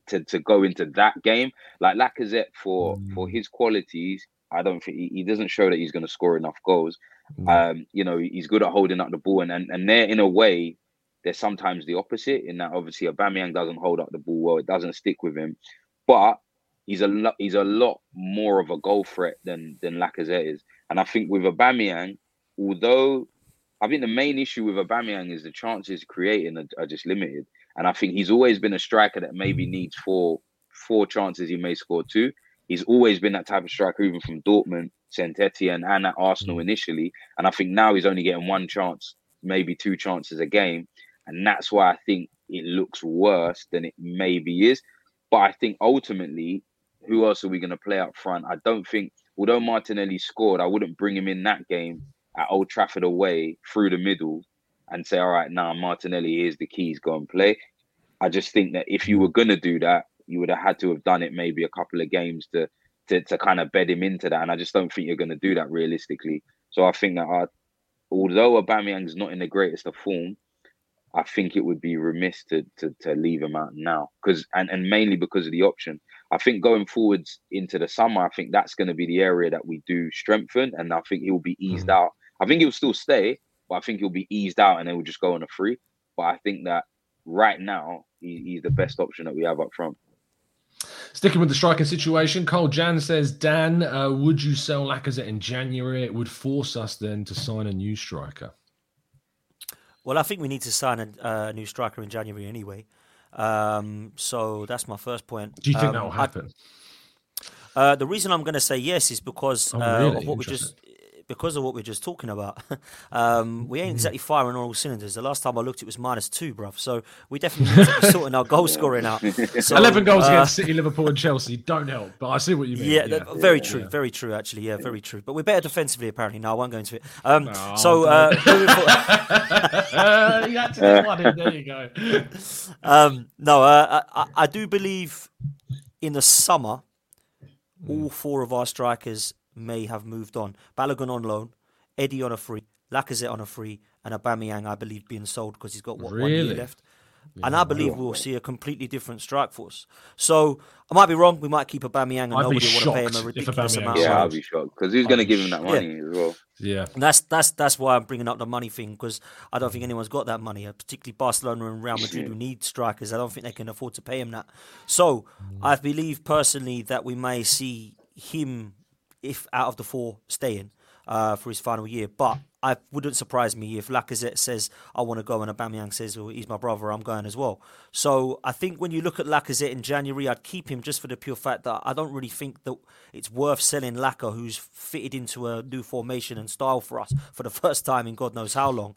to, to go into that game like Lacazette for mm. for his qualities I don't think he, he doesn't show that he's going to score enough goals. Mm. Um, you know, he's good at holding up the ball, and and, and they're in a way there's sometimes the opposite in that obviously Aubameyang doesn't hold up the ball well, it doesn't stick with him, but he's a lot he's a lot more of a goal threat than than Lacazette is. And I think with Aubameyang, although I think the main issue with Aubameyang is the chances creating are, are just limited. And I think he's always been a striker that maybe needs four four chances he may score two. He's always been that type of striker, even from Dortmund, Saint Etienne, and at Arsenal initially. And I think now he's only getting one chance, maybe two chances a game and that's why I think it looks worse than it maybe is. But I think ultimately, who else are we going to play up front? I don't think, although Martinelli scored, I wouldn't bring him in that game at Old Trafford away through the middle and say, all right, now Martinelli, is the keys, go and play. I just think that if you were going to do that, you would have had to have done it maybe a couple of games to to, to kind of bed him into that. And I just don't think you're going to do that realistically. So I think that I, although Aubameyang's not in the greatest of form, I think it would be remiss to to, to leave him out now because and, and mainly because of the option. I think going forwards into the summer, I think that's going to be the area that we do strengthen, and I think he'll be eased mm. out. I think he'll still stay, but I think he'll be eased out, and then we'll just go on a free. But I think that right now he, he's the best option that we have up front. Sticking with the striking situation, Cole Jan says, Dan, uh, would you sell Lacazette in January? It would force us then to sign a new striker. Well, I think we need to sign a uh, new striker in January anyway. Um, so that's my first point. Do you think um, that will happen? I, uh, the reason I'm going to say yes is because oh, really? uh, of what we just because of what we are just talking about, um, we ain't mm-hmm. exactly firing on all cylinders. The last time I looked, it was minus two, bruv. So we definitely need to be sorting our goal scoring out. So, Eleven goals uh, against City, Liverpool, and Chelsea don't help, but I see what you mean. Yeah, yeah. very true, yeah. very true. Actually, yeah, very true. But we're better defensively, apparently. No, I won't go into it. Um, so uh, you had to one in. There you go. Um, no, uh, I, I do believe in the summer, all four of our strikers may have moved on. Balogun on loan, Eddie on a free, Lacazette on a free, and Aubameyang, I believe, being sold because he's got what really? one year left. and I believe we'll see a completely different strike force. So I might be wrong. We might keep Aubameyang, and I'd nobody want to pay him a shocked if ridiculous Aubameyang amount. Yeah, I'll be shocked because who's going to give him that money as well? Yeah. And that's that's that's why I'm bringing up the money thing because I don't think anyone's got that money, uh, particularly Barcelona and Real Madrid who need strikers. I don't think they can afford to pay him that. So I believe personally that we may see him, if out of the four, staying uh, for his final year. But I wouldn't surprise me if Lacazette says I want to go and Aubameyang says, "Well, he's my brother, I'm going as well." So I think when you look at Lacazette in January, I'd keep him just for the pure fact that I don't really think that it's worth selling Lacazette, who's fitted into a new formation and style for us for the first time in God knows how long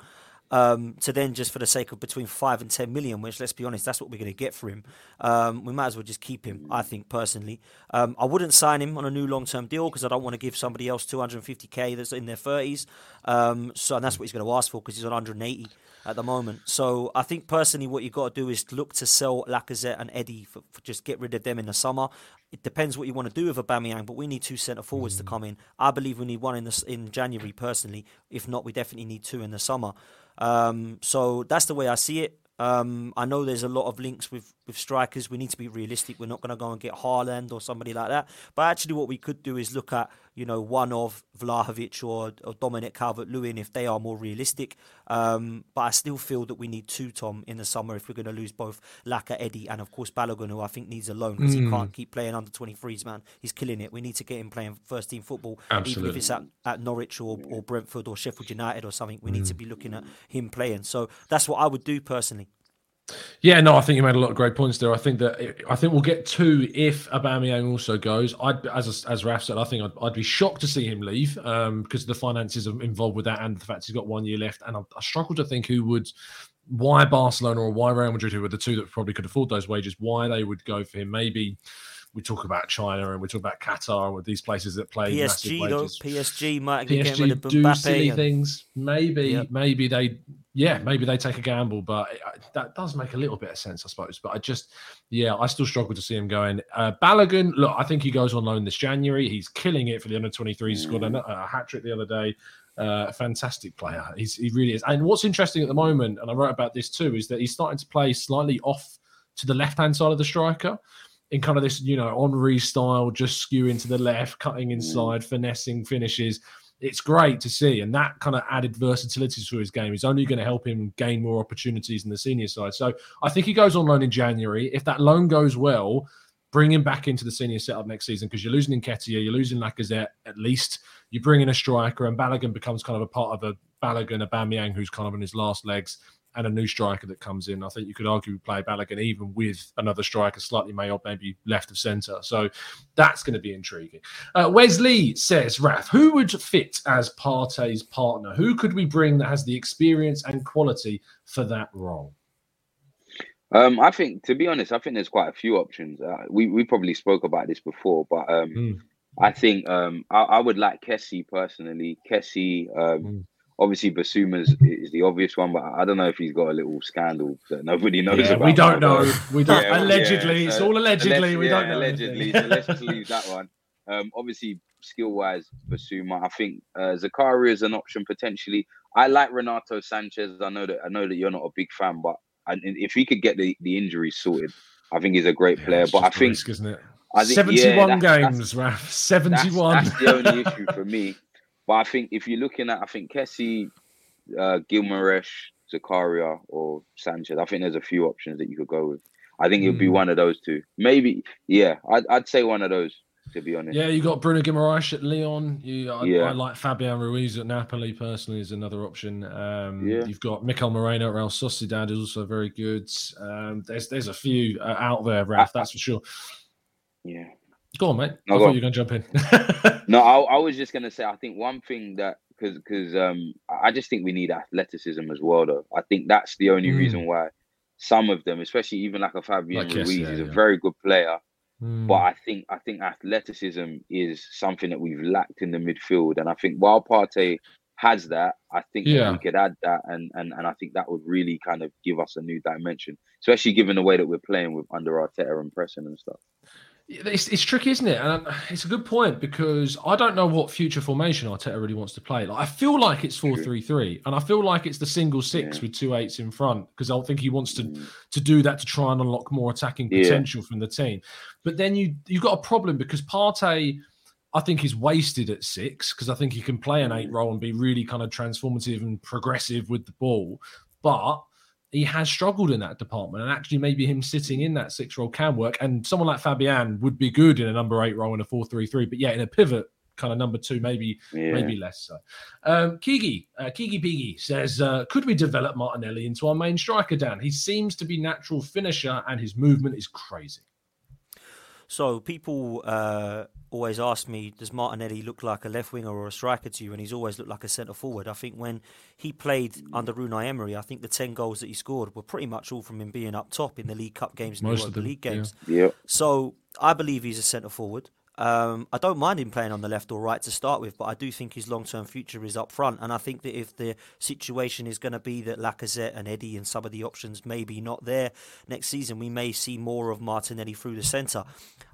um, to then just for the sake of between five and ten million, which let's be honest, that's what we're going to get for him. Um, we might as well just keep him. I think personally, um, I wouldn't sign him on a new long-term deal because I don't want to give somebody else 250k that's in their 30s. Um, so and that's what he's going to ask for because he's on 180 at the moment. So I think personally, what you've got to do is look to sell Lacazette and Eddie for, for just get rid of them in the summer. It depends what you want to do with Aubameyang, but we need two centre forwards to come in. I believe we need one in the, in January personally. If not, we definitely need two in the summer. Um, so that's the way I see it. Um, I know there's a lot of links with, with strikers. We need to be realistic. We're not going to go and get Haaland or somebody like that. But actually, what we could do is look at you know one of Vlahovic or, or Dominic Calvert-Lewin if they are more realistic. Um, but I still feel that we need two Tom in the summer if we're going to lose both Laka, Eddie, and of course Balogun, who I think needs a loan because he can't keep playing under 23s. Man, he's killing it. We need to get him playing first team football, even if it's at, at Norwich or, or Brentford or Sheffield United or something. We need to be looking at him playing. So that's what I would do personally. Yeah, no, I think you made a lot of great points there. I think that I think we'll get two if Aubameyang also goes. I'd, as as Raf said, I think I'd, I'd be shocked to see him leave um, because the finances involved with that and the fact he's got one year left. And I, I struggle to think who would, why Barcelona or why Real Madrid, who were the two that probably could afford those wages, why they would go for him. Maybe we talk about China and we talk about Qatar with these places that play PSG though. PSG might be getting rid of PSG do silly and- things. Maybe, Yep. maybe they, yeah, maybe they take a gamble, but it- that does make a little bit of sense, I suppose. But I just, yeah, I still struggle to see him going. Uh, Balogun, look, I think he goes on loan this January. He's killing it for the under 23. He scored a, a hat trick the other day. Uh, fantastic player. He's, he really is. And what's interesting at the moment, and I wrote about this too, is that he's starting to play slightly off to the left hand side of the striker in kind of this, you know, Henry style, just skewing to the left, cutting mm. inside, finessing finishes. It's great to see, and that kind of added versatility to his game is only going to help him gain more opportunities in the senior side. So I think he goes on loan in January. If that loan goes well, bring him back into the senior setup next season because you're losing Nketiah, you're losing Lacazette at least. You bring in a striker, and Balogun becomes kind of a part of a Balogun, a Bamiyang who's kind of in his last legs, and a new striker that comes in. I think you could argue we play Balogun even with another striker slightly may or maybe left of centre. So that's going to be intriguing. Uh, Wesley says, Raf, who would fit as Partey's partner? Who could we bring that has the experience and quality for that role? Um, I think, to be honest, I think there's quite a few options. Uh, we we probably spoke about this before, but um, Mm. I think um, I, I would like Kessie personally. Kessie, um, Mm. Obviously, Bissouma is the obvious one, but I don't know if he's got a little scandal that nobody knows Yeah, about. we don't know. We don't. yeah, allegedly, yeah, it's all allegedly. alleg- we don't yeah, know. Allegedly, so let's just leave that one. Um, obviously, skill wise, Bissouma. I think uh, Zakaria is an option potentially. I like Renato Sanchez. I know that I know that you're not a big fan, but I, if he could get the, the injuries sorted, I think he's a great Yeah, player. But I think risk, isn't it? I think- Seventy-one that's- that's- games, Raf. that's, Seventy-one. that's the only issue for me. But I think if you're looking at, I think Kessie, uh, Guimaraes, Zakaria, or Sanchez, I think there's a few options that you could go with. I think it'd be Mm. one of those two. Maybe, yeah, I'd, I'd say one of those, to be honest. Yeah, you got Bruno Guimaraes at Lyon. You, I, Yeah. I like Fabian Ruiz at Napoli personally is another option. Um, Yeah. You've got Mikel Merino at Real Sociedad is also very good. Um, there's there's a few uh, out there, Raf, that's for sure. Yeah. Go on, mate. No, I thought on. you were going to jump in. No, I, I was just gonna say. I think one thing that because because um I just think we need athleticism as well. Though I think that's the only Mm. reason why some of them, especially even like a Fabian Like Ruiz, Kessie, is a yeah. very good player. Hmm. But I think I think athleticism is something that we've lacked in the midfield, and I think while Partey has that, I think that Yeah. we could add that, and and and I think that would really kind of give us a new dimension, especially given the way that we're playing with under Arteta and pressing and stuff. It's, it's tricky, isn't it? And it's a good point because I don't know what future formation Arteta really wants to play. Like I feel like it's four three three, and I feel like it's the single six yeah. with two eights in front because I think he wants to mm. to do that to try and unlock more attacking potential yeah. from the team. But then you you've got a problem because Partey, I think, is wasted at six because I think he can play an eight mm. role and be really kind of transformative and progressive with the ball, but he has struggled in that department, and actually maybe him sitting in that six role can work. And someone like Fabian would be good in a number eight role in a four three three, but yeah, in a pivot kind of number two, maybe yeah. maybe less so. Um, Kigi, uh, Kigi Pigi says, uh, could we develop Martinelli into our main striker? Dan, he seems to be natural finisher, and his movement is crazy. So people uh, always ask me, does Martinelli look like a left winger or a striker to you? And he's always looked like a centre forward. I think when he played under Unai Emery, I think the 10 goals that he scored were pretty much all from him being up top in the League Cup games and the, the League games. Yeah. yeah. So I believe he's a centre forward. Um, I don't mind him playing on the left or right to start with, but I do think his long term future is up front. And I think that if the situation is going to be that Lacazette and Eddie and some of the options may be not there next season, we may see more of Martinelli through the centre.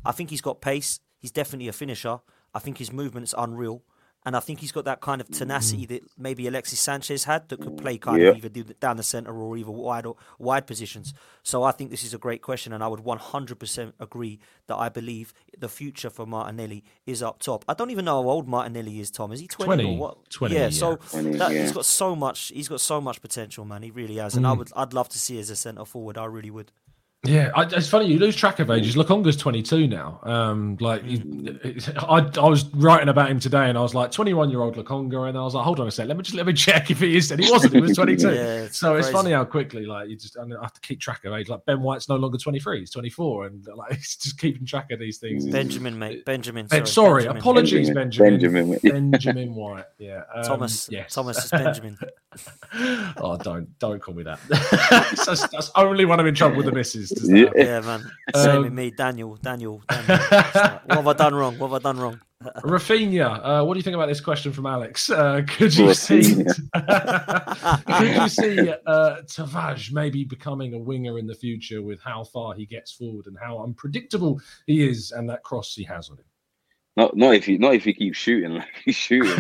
I think he's got pace. He's definitely a finisher. I think his movement's unreal. And I think he's got that kind of tenacity mm. that maybe Alexis Sanchez had that could play kind of either down the centre or either wide or wide positions. So I think this is a great question, and I would 100% agree that I believe the future for Martinelli is up top. I don't even know how old Martinelli is, Tom. Is he 20, 20 or what? 20, yeah, yeah. so 20, that, yeah. he's got so much. He's got so much potential, man. He really has, and mm. I would. I'd love to see as a centre forward. I really would. Yeah, I, it's funny you lose track of ages. Lokonga's 22 now. Um, like I, I was writing about him today, and I was like 21 year old Lokonga, and I was like, hold on a sec, let me just let me check if he is. And he wasn't. He was 22. yeah, it's so crazy. it's funny how quickly like you just I, have to keep track of age. Like Ben White's no longer 23; he's 24, and like it's just keeping track of these things. Benjamin, mate, Benjamin. Sorry, sorry Benjamin. apologies, Benjamin. Benjamin, Benjamin White. Yeah, um, Thomas. Yes, Thomas is Benjamin. oh, don't don't call me that. that's, that's, only when I'm in trouble with the missus. Yeah. yeah, man. Same um, with me, Daniel. Daniel. Daniel. what have I done wrong? What have I done wrong? Raphinha, uh, what do you think about this question from Alex? Uh, could you see could you see uh, Tavares maybe becoming a winger in the future with how far he gets forward and how unpredictable he is and that cross he has on him? Not not if he not if he keeps shooting like he's shooting.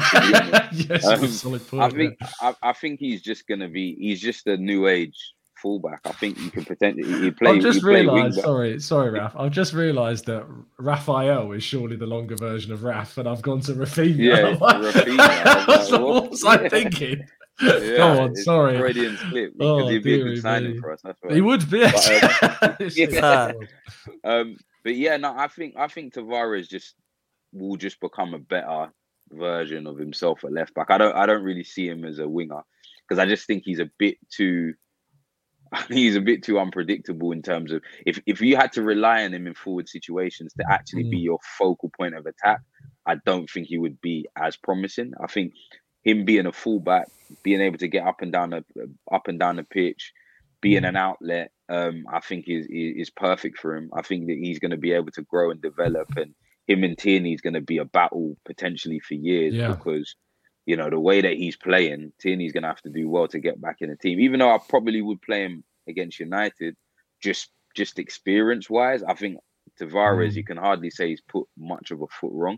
yes, um, solid point, I think yeah. I, I, think he's just gonna be he's just a new age fullback. I think you can pretend he play. I've just realised. Sorry, sorry, Raf. I've just realised that Raphael is surely the longer version of Raf, and I've gone to Raphinha. Yeah, Raphinha. Like, what was I thinking? Yeah, Go on, sorry. Freudian slip oh, he'd be a good signing for us. That's right. He would be. But, um, yeah. um, but yeah, no, I think I think Tavares just will just become a better version of himself at left back. I don't I don't really see him as a winger because I just think he's a bit too he's a bit too unpredictable in terms of if, if you had to rely on him in forward situations to actually mm. be your focal point of attack, I don't think he would be as promising. I think him being a fullback, being able to get up and down the up and down the pitch, being mm. an outlet, um, I think is, is perfect for him. I think that he's going to be able to grow and develop, and him and Tierney is going to be a battle potentially for years yeah. because you know, the way that he's playing, Tierney's going to have to do well to get back in the team. Even though I probably would play him against United, just just experience wise, I think Tavares, mm. you can hardly say he's put much of a foot wrong.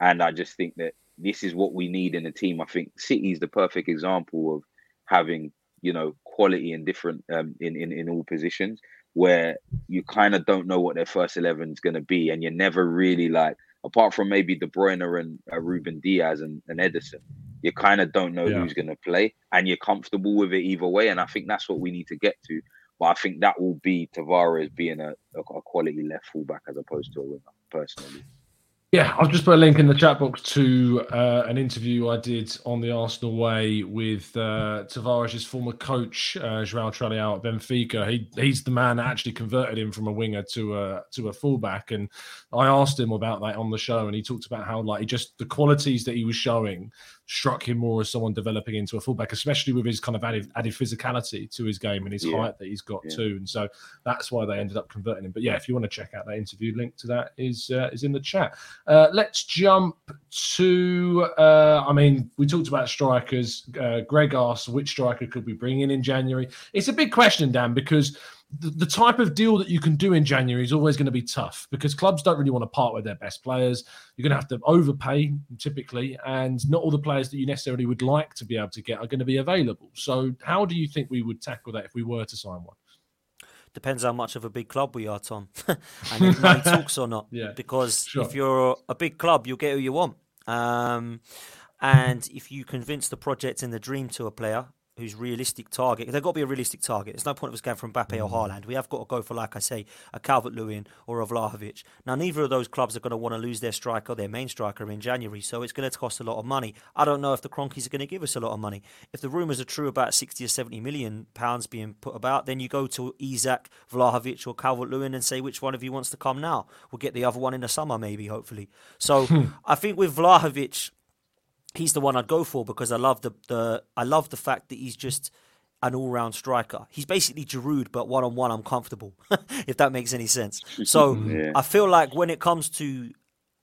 And I just think that this is what we need in a team. I think City is the perfect example of having, you know, quality in different um, in, in in all positions where you kind of don't know what their first 11 is going to be and you're never really like apart from maybe De Bruyne and uh, Ruben Dias and, and Ederson, you kind of don't know yeah. who's going to play, and you're comfortable with it either way. And I think that's what we need to get to. But I think that will be Tavares being a, a quality left fullback as opposed to a winger, personally. Yeah, I'll just put a link in the chat box to uh, an interview I did on the Arsenal way with uh, Tavares' former coach, uh, João at Benfica. He, he's the man that actually converted him from a winger to a to a fullback. And I asked him about that on the show, and he talked about how like he just the qualities that he was showing struck him more as someone developing into a fullback, especially with his kind of added, added physicality to his game and his yeah. height that he's got yeah. too. And so that's why they ended up converting him. But yeah, if you want to check out that interview, link to that is uh, is in the chat. Uh, let's jump to. Uh, I mean, we talked about strikers. Uh, Greg asked which striker could we bring in in January. It's a big question, Dan, because the, the type of deal that you can do in January is always going to be tough because clubs don't really want to part with their best players. You're going to have to overpay typically, and not all the players that you necessarily would like to be able to get are going to be available. So, how do you think we would tackle that if we were to sign one? Depends how much of a big club we are, Tom, and if money talks or not. Yeah, because sure. if you're a big club, you'll get who you want. Um, and if you convince the project and the dream to a player, who's realistic target. They've got to be a realistic target. There's no point of us going for Mbappe or mm. Haaland. We have got to go for, like I say, a Calvert Lewin or a Vlahovic. Now, neither of those clubs are going to want to lose their striker, their main striker, in January, so it's going to cost a lot of money. I don't know if the Kroenkes are going to give us a lot of money. If the rumours are true about 60 or 70 million pounds being put about, then you go to Isak, Vlahovic, or Calvert Lewin and say which one of you wants to come now. We'll get the other one in the summer, maybe, hopefully. So hmm. I think with Vlahovic, he's the one I'd go for because I love the, the I love the fact that he's just an all-round striker. He's basically Giroud, but one-on-one, I'm comfortable, if that makes any sense. So Yeah. I feel like when it comes to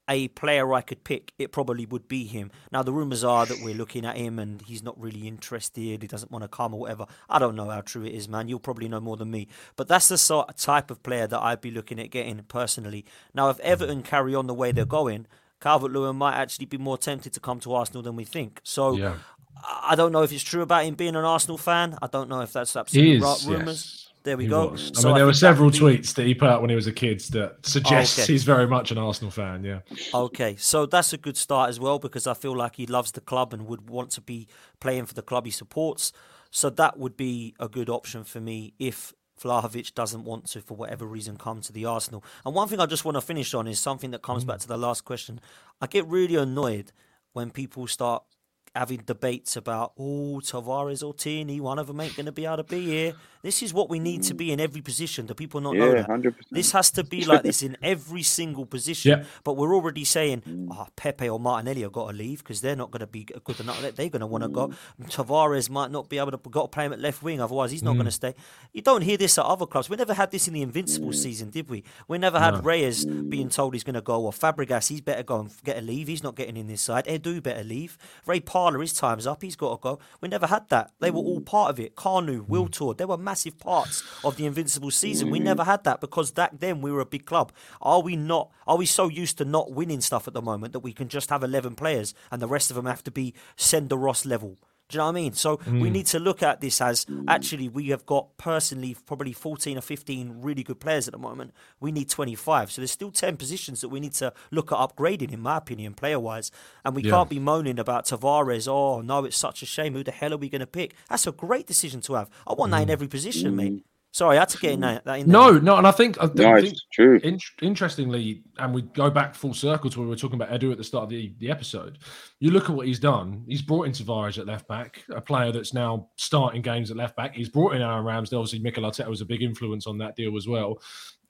a player I could pick, it probably would be him. Now the rumours are that we're looking at him and he's not really interested. He doesn't want to come or whatever. I don't know how true it is, man. You'll probably know more than me. But that's the sort of type of player that I'd be looking at getting personally. Now if Everton carry on the way they're going, Calvert Lewin might actually be more tempted to come to Arsenal than we think. So Yeah. I I don't know if it's true about him being an Arsenal fan. I don't know if that's absolute is. right rumours. yes. There we He go. was. So I mean, there were think that several be- tweets that he put out when he was a kid that suggests okay. he's very much an Arsenal fan. Yeah. Okay, so that's a good start as well because I feel like he loves the club and would want to be playing for the club he supports. So that would be a good option for me if Vlahovic doesn't want to, for whatever reason, come to the Arsenal. And one thing I just want to finish on is something that comes back to the last question. I get really annoyed when people start having debates about, oh, Tavares or Tierney, one of them ain't going to be able to be here. This is what we need to mm. be in every position. Do people not know Yeah, that? hundred percent. This has to be like this in every single position. Yeah. But we're already saying, oh, Pepe or Martinelli have got to leave because they're not going to be good enough. They're going to want to go. Mm. Tavares might not be able to got to play him at left wing, otherwise he's not going to stay. You don't hear this at other clubs. We never had this in the Invincible season, did we? We never had Reyes being told he's going to go or Fabregas. He's better go and get a leave. He's not getting in this side. Edu better leave. Ray Parlour, his time's up. He's got to go. We never had that. They were all part of it. Kanu, Will Tour, they were massive parts of the Invincible season. We mm-hmm. never had that because back then we were a big club. Are we not? Are we so used to not winning stuff at the moment that we can just have eleven players and the rest of them have to be Senderos level? Do you know what I mean? So we hmm. need to look at this as actually we have got personally probably 14 or 15 really good players at the moment. We need 25. So there's still 10 positions that we need to look at upgrading, in my opinion, player wise. And we Yeah. can't be moaning about Tavares. Oh, no, it's such a shame. Who the hell are we going to pick? That's a great decision to have. I want that in hmm. every position, mate. Sorry, I had to get in that, that in there. No, no, and I think I No, think it's true. in, interestingly, and we go back full circle to where we were talking about Edu at the start of the, the episode. You look at what he's done. He's brought in Tavares at left back, a player that's now starting games at left back. He's brought in Aaron Ramsdale. Obviously, Mikel Arteta was a big influence on that deal as well.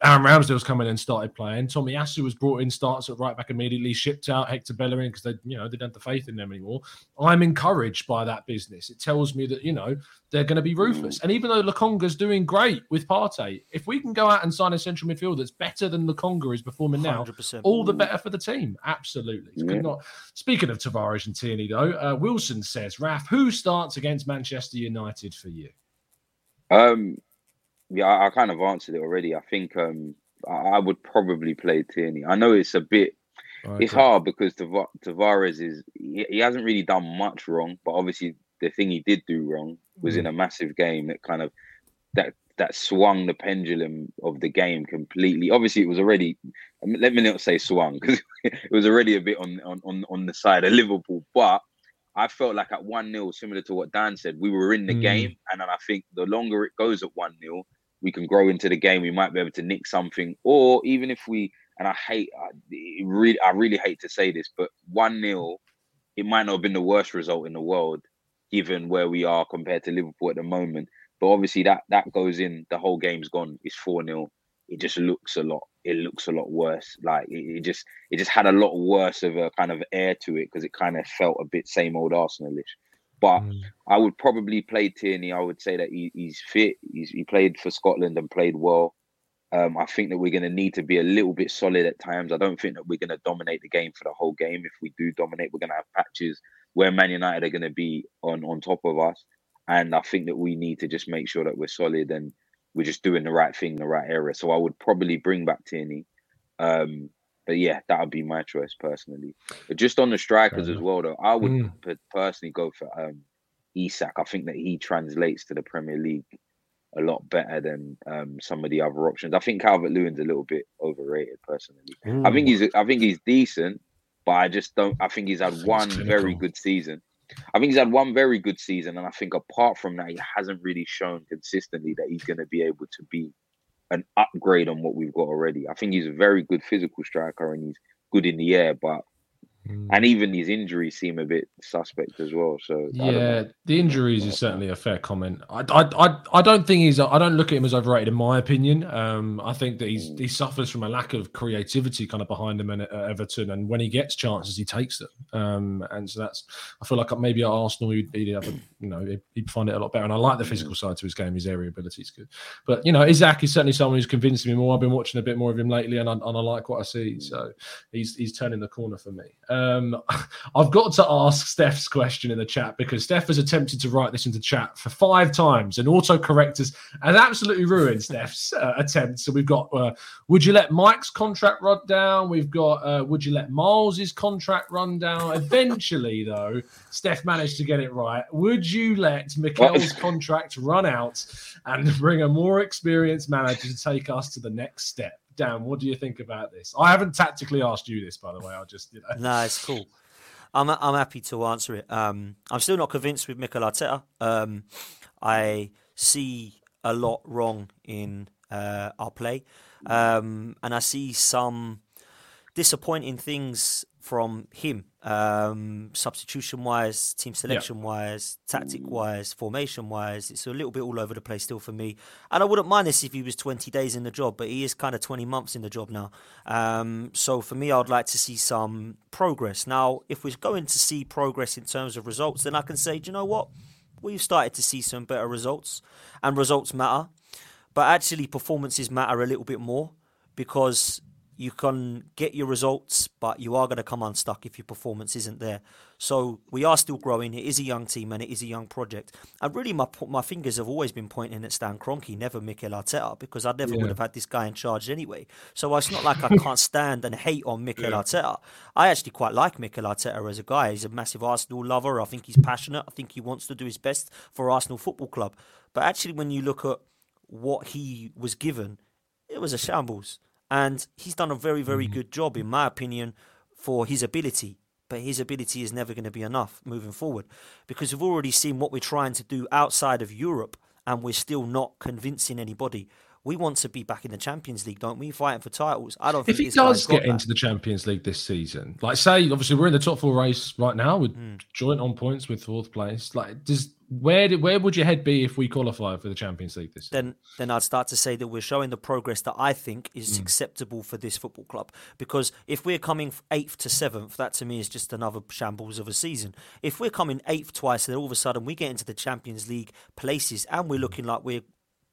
Aaron Ramsdale's coming in and started playing. Tomiyasu was brought in, starts at right back immediately, shipped out Hector Bellerin because they, you know, they don't have the faith in them anymore. I'm encouraged by that business. It tells me that you know they're going to be ruthless. And even though Lokonga's doing great with Partey, if we can go out and sign a central midfield that's better than Lakonga is performing now, 100%. all the better for the team. Absolutely. Could Yeah. not. Speaking of Tavares and Tierney, though, uh, Wilson says, Raf, who starts against Manchester United for you? Um, yeah, I, I kind of answered it already. I think um, I, I would probably play Tierney. I know it's a bit, it's hard because Tav- Tavares is he, he hasn't really done much wrong, but obviously the thing he did do wrong was in a massive game that kind of that that swung the pendulum of the game completely. Obviously, it was already let me not say swung because it was already a bit on on on, on the side of Liverpool, but. I felt like at 1 0, similar to what Dan said, we were in the Mm. game. And then I think the longer it goes at 1 0, we can grow into the game. We might be able to nick something. Or even if we, and I hate, I really, I really hate to say this, but 1 0, it might not have been the worst result in the world, given where we are compared to Liverpool at the moment. But obviously, that that goes in, the whole game's gone. It's 4 0. It just looks a lot. It looks a lot worse. Like it, it just, it just had a lot worse of a kind of air to it because it kind of felt a bit same old Arsenalish. But Mm. I would probably play Tierney. I would say that he, he's fit. He's, he played for Scotland and played well. Um, I think that we're going to need to be a little bit solid at times. I don't think that we're going to dominate the game for the whole game. If we do dominate, we're going to have patches where Man United are going to be on on top of us. And I think that we need to just make sure that we're solid. And we're just doing the right thing in the right area. So I would probably bring back Tierney. Um, but yeah, that would be my choice personally. But just on the strikers as well, though, I would mm. personally go for um, Isak. I think that he translates to the Premier League a lot better than um, some of the other options. I think Calvert Lewin's a little bit overrated personally. I think he's I think he's decent, but I just don't. I think he's had one very good season. I think he's had one very good season, and I think apart from that, he hasn't really shown consistently that he's going to be able to be an upgrade on what we've got already. I think he's a very good physical striker and he's good in the air, but Mm. And even his injuries seem a bit suspect as well. So yeah, the injuries is certainly a fair comment. I, I, I, I, don't think he's. I don't look at him as overrated in my opinion. Um, I think that he's he suffers from a lack of creativity kind of behind him at Everton, and when he gets chances, he takes them. Um, and so that's. I feel like maybe at Arsenal he'd, he'd have a, you know he'd find it a lot better. And I like the physical side to his game. His area ability is good. But you know, Isak is certainly someone who's convinced me more. I've been watching a bit more of him lately, and I, and I like what I see. So he's he's turning the corner for me. Um, I've got to ask Steph's question in the chat because Steph has attempted to write this into chat for five times, and autocorrect has, has absolutely ruined Steph's uh, attempt. So we've got, uh, would you let Mike's contract run down? We've got, uh, would you let Miles's contract run down? Eventually, though, Steph managed to get it right. Would you let Mikel's contract run out and bring a more experienced manager to take us to the next step? Dan, what do you think about this? I haven't tactically asked you this, by the way. I just, you know. No, it's cool. I'm I'm happy to answer it. Um, I'm still not convinced with Mikel Arteta. Um, I see a lot wrong in uh, our play, um, and I see some disappointing things from him, um, substitution wise, team selection yeah. wise, tactic wise, formation wise. It's a little bit all over the place still for me. And I wouldn't mind this if he was 20 days in the job, but he is kind of 20 months in the job now. Um, so for me, I'd like to see some progress. Now, if we're going to see progress in terms of results, then I can say, do you know what? We've started to see some better results, and results matter. But actually, performances matter a little bit more because you can get your results, but you are going to come unstuck if your performance isn't there. So we are still growing. It is a young team and it is a young project. And really, my my fingers have always been pointing at Stan Kroenke, never Mikel Arteta, because I never yeah. would have had this guy in charge anyway. So it's not like I can't stand and hate on Mikel yeah. Arteta. I actually quite like Mikel Arteta as a guy. He's a massive Arsenal lover. I think he's passionate. I think he wants to do his best for Arsenal Football Club. But actually, when you look at what he was given, it was a shambles. And he's done a very, very mm-hmm. good job, in my opinion, for his ability. But his ability is never going to be enough moving forward because we've already seen what we're trying to do outside of Europe and we're still not convincing anybody we want to be back in the Champions League, don't we? Fighting for titles. I don't. Think if he does get into the Champions League this season, like say, obviously we're in the top four race right now with mm. joint on points with fourth place. Like, does where did, where would your head be if we qualify for the Champions League this then, Then I'd start to say that we're showing the progress that I think is mm. acceptable for this football club. Because if we're coming eighth to seventh, that to me is just another shambles of a season. If we're coming eighth twice, and then all of a sudden we get into the Champions League places and we're looking like we're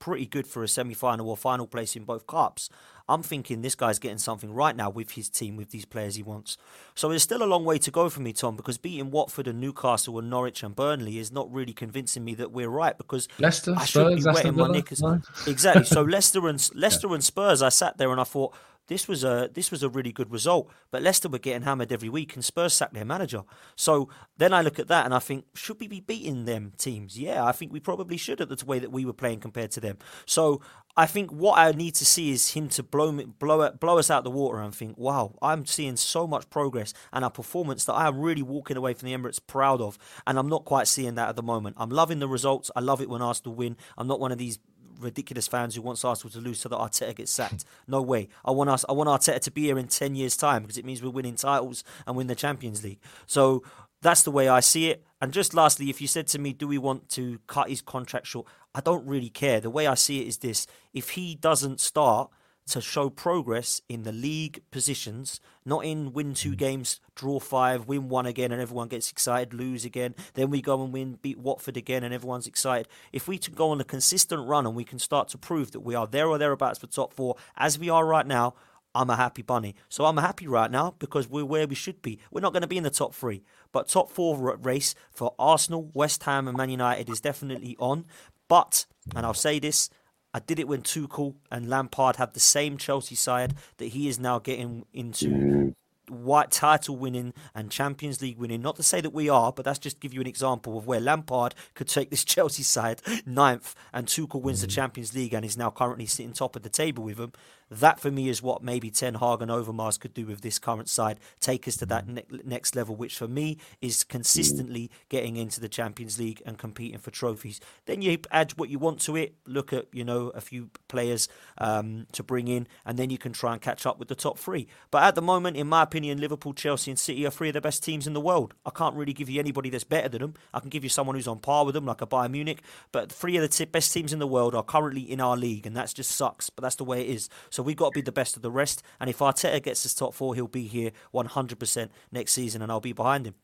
pretty good for a semi final or final place in both cups. I'm thinking this guy's getting something right now with his team, with these players he wants. So there's still a long way to go for me, Tom, because beating Watford and Newcastle and Norwich and Burnley is not really convincing me that we're right because Leicester, I should Spurs, be wetting my knickers. No. Exactly. So Leicester and Leicester yeah. and Spurs, I sat there and I thought, this was a this was a really good result. But Leicester were getting hammered every week, and Spurs sacked their manager. So then I look at that and I think, should we be beating them teams? Yeah, I think we probably should at the way that we were playing compared to them. So I think what I need to see is him to blow me, blow blow us out the water and think, wow, I'm seeing so much progress and a performance that I am really walking away from the Emirates proud of, and I'm not quite seeing that at the moment. I'm loving the results. I love it when Arsenal win. I'm not one of these ridiculous fans who wants Arsenal to lose so that Arteta gets sacked. No way. I want us. I want Arteta to be here in ten years' time because it means we're winning titles and win the Champions League. So that's the way I see it. And just lastly, if you said to me, do we want to cut his contract short? I don't really care. The way I see it is this: if he doesn't start to show progress in the league positions, not in win two mm. games, draw five, win one again, and everyone gets excited, lose again. Then we go and win, beat Watford again, and everyone's excited. If we can go on a consistent run and we can start to prove that we are there or thereabouts for top four, as we are right now, I'm a happy bunny. So I'm happy right now because we're where we should be. We're not going to be in the top three, but top four race for Arsenal, West Ham, and Man United is definitely on. But, and I'll say this, I did it when Tuchel and Lampard have the same Chelsea side that he is now getting into white title winning and Champions League winning. Not to say that we are, but that's just give you an example of where Lampard could take this Chelsea side ninth and Tuchel wins the mm. Champions League and is now currently sitting top of the table with them. That for me is what maybe Ten Hag and Overmars could do with this current side, take us to that ne- next level, which for me is consistently getting into the Champions League and competing for trophies. Then you add what you want to it. Look at you know a few players um, to bring in, and then you can try and catch up with the top three. But at the moment, in my opinion, Liverpool, Chelsea, and City are three of the best teams in the world. I can't really give you anybody that's better than them. I can give you someone who's on par with them, like a Bayern Munich. But three of the t- best teams in the world are currently in our league, and that just sucks. But that's the way it is. So we've got to be the best of the rest. And if Arteta gets us top four, he'll be here 100% next season, and I'll be behind him.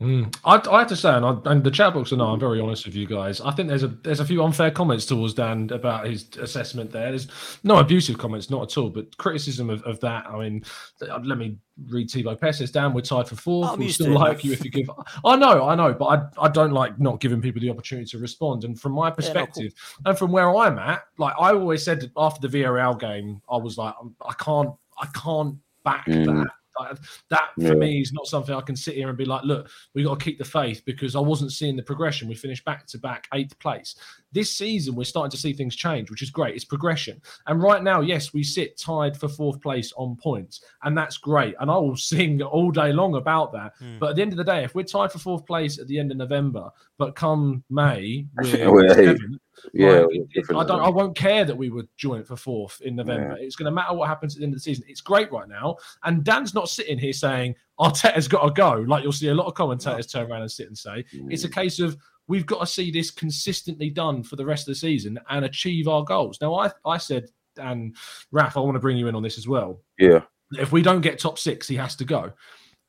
Mm. I, I, have to say, and, I, and the chat box and I, I'm very honest with you guys. I think there's a there's a few unfair comments towards Dan about his assessment there. There's no abusive comments, not at all, but criticism of, of that. I mean, let me read Thibaut Pessis. Dan, we're tied for fourth. I'm We'll used still like you if you give. I know, I know, but I, I don't like not giving people the opportunity to respond. And from my no, cool. perspective, and from where I'm at, like I always said after the VRL game, I was like, I can't, I can't back Mm. that. Like, that for Yeah. me is not something I can sit here and be like, look, we got to keep the faith because I wasn't seeing the progression. We finished back to back eighth place. This season, we're starting to see things change, which is great. It's progression. And right now, yes, we sit tied for fourth place on points, and that's great. And I will sing all day long about that. Mm. But at the end of the day, if we're tied for fourth place at the end of November, but come May, Well, we're seventh, Yeah, like, it- I don't. I won't care that we would join it for fourth in November. It's going to matter what happens at the end of the season. It's great right now, and Dan's not sitting here saying Arteta's got to go. Like you'll see a lot of commentators turn around and sit and say it's a mm. case of we've got to see this consistently done for the rest of the season and achieve our goals. Now, I I said, and Raf, I want to bring you in on this as well yeah, if we don't get top six, he has to go.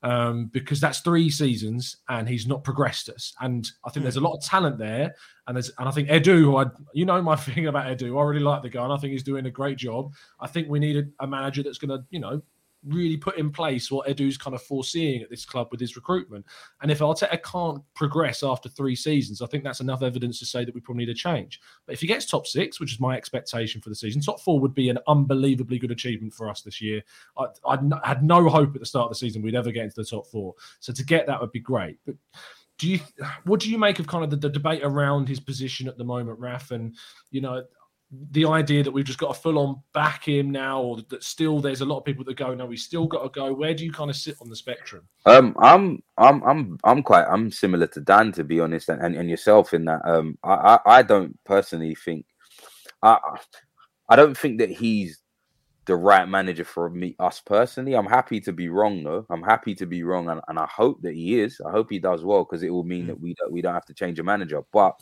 Um, because that's three seasons and he's not progressed us. And I think there's a lot of talent there. And there's and I think Edu, who I you know my thing about Edu, I really like the guy and I think he's doing a great job. I think we need a, a manager that's gonna, you know, really put in place what Edu's kind of foreseeing at this club with his recruitment. And if Arteta can't progress after three seasons, I think that's enough evidence to say that we probably need a change. But if he gets top six, which is my expectation for the season, top four would be an unbelievably good achievement for us this year. I, I had no hope at the start of the season we'd ever get into the top four. So to get that would be great. But do you, what do you make of kind of the, the debate around his position at the moment, Raf? And you know, the idea that we've just got to full on back him now, or that still there's a lot of people that go, no, we still got to go. Where do you kind of sit on the spectrum? Um, I'm, I'm, I'm, I'm quite, I'm similar to Dan to be honest, and, and, and yourself in that. Um, I, I, I don't personally think, I, I don't think that he's the right manager for me, us personally. I'm happy to be wrong though. I'm happy to be wrong, and, and I hope that he is. I hope he does well because it will mean that we don't, we don't have to change a manager. But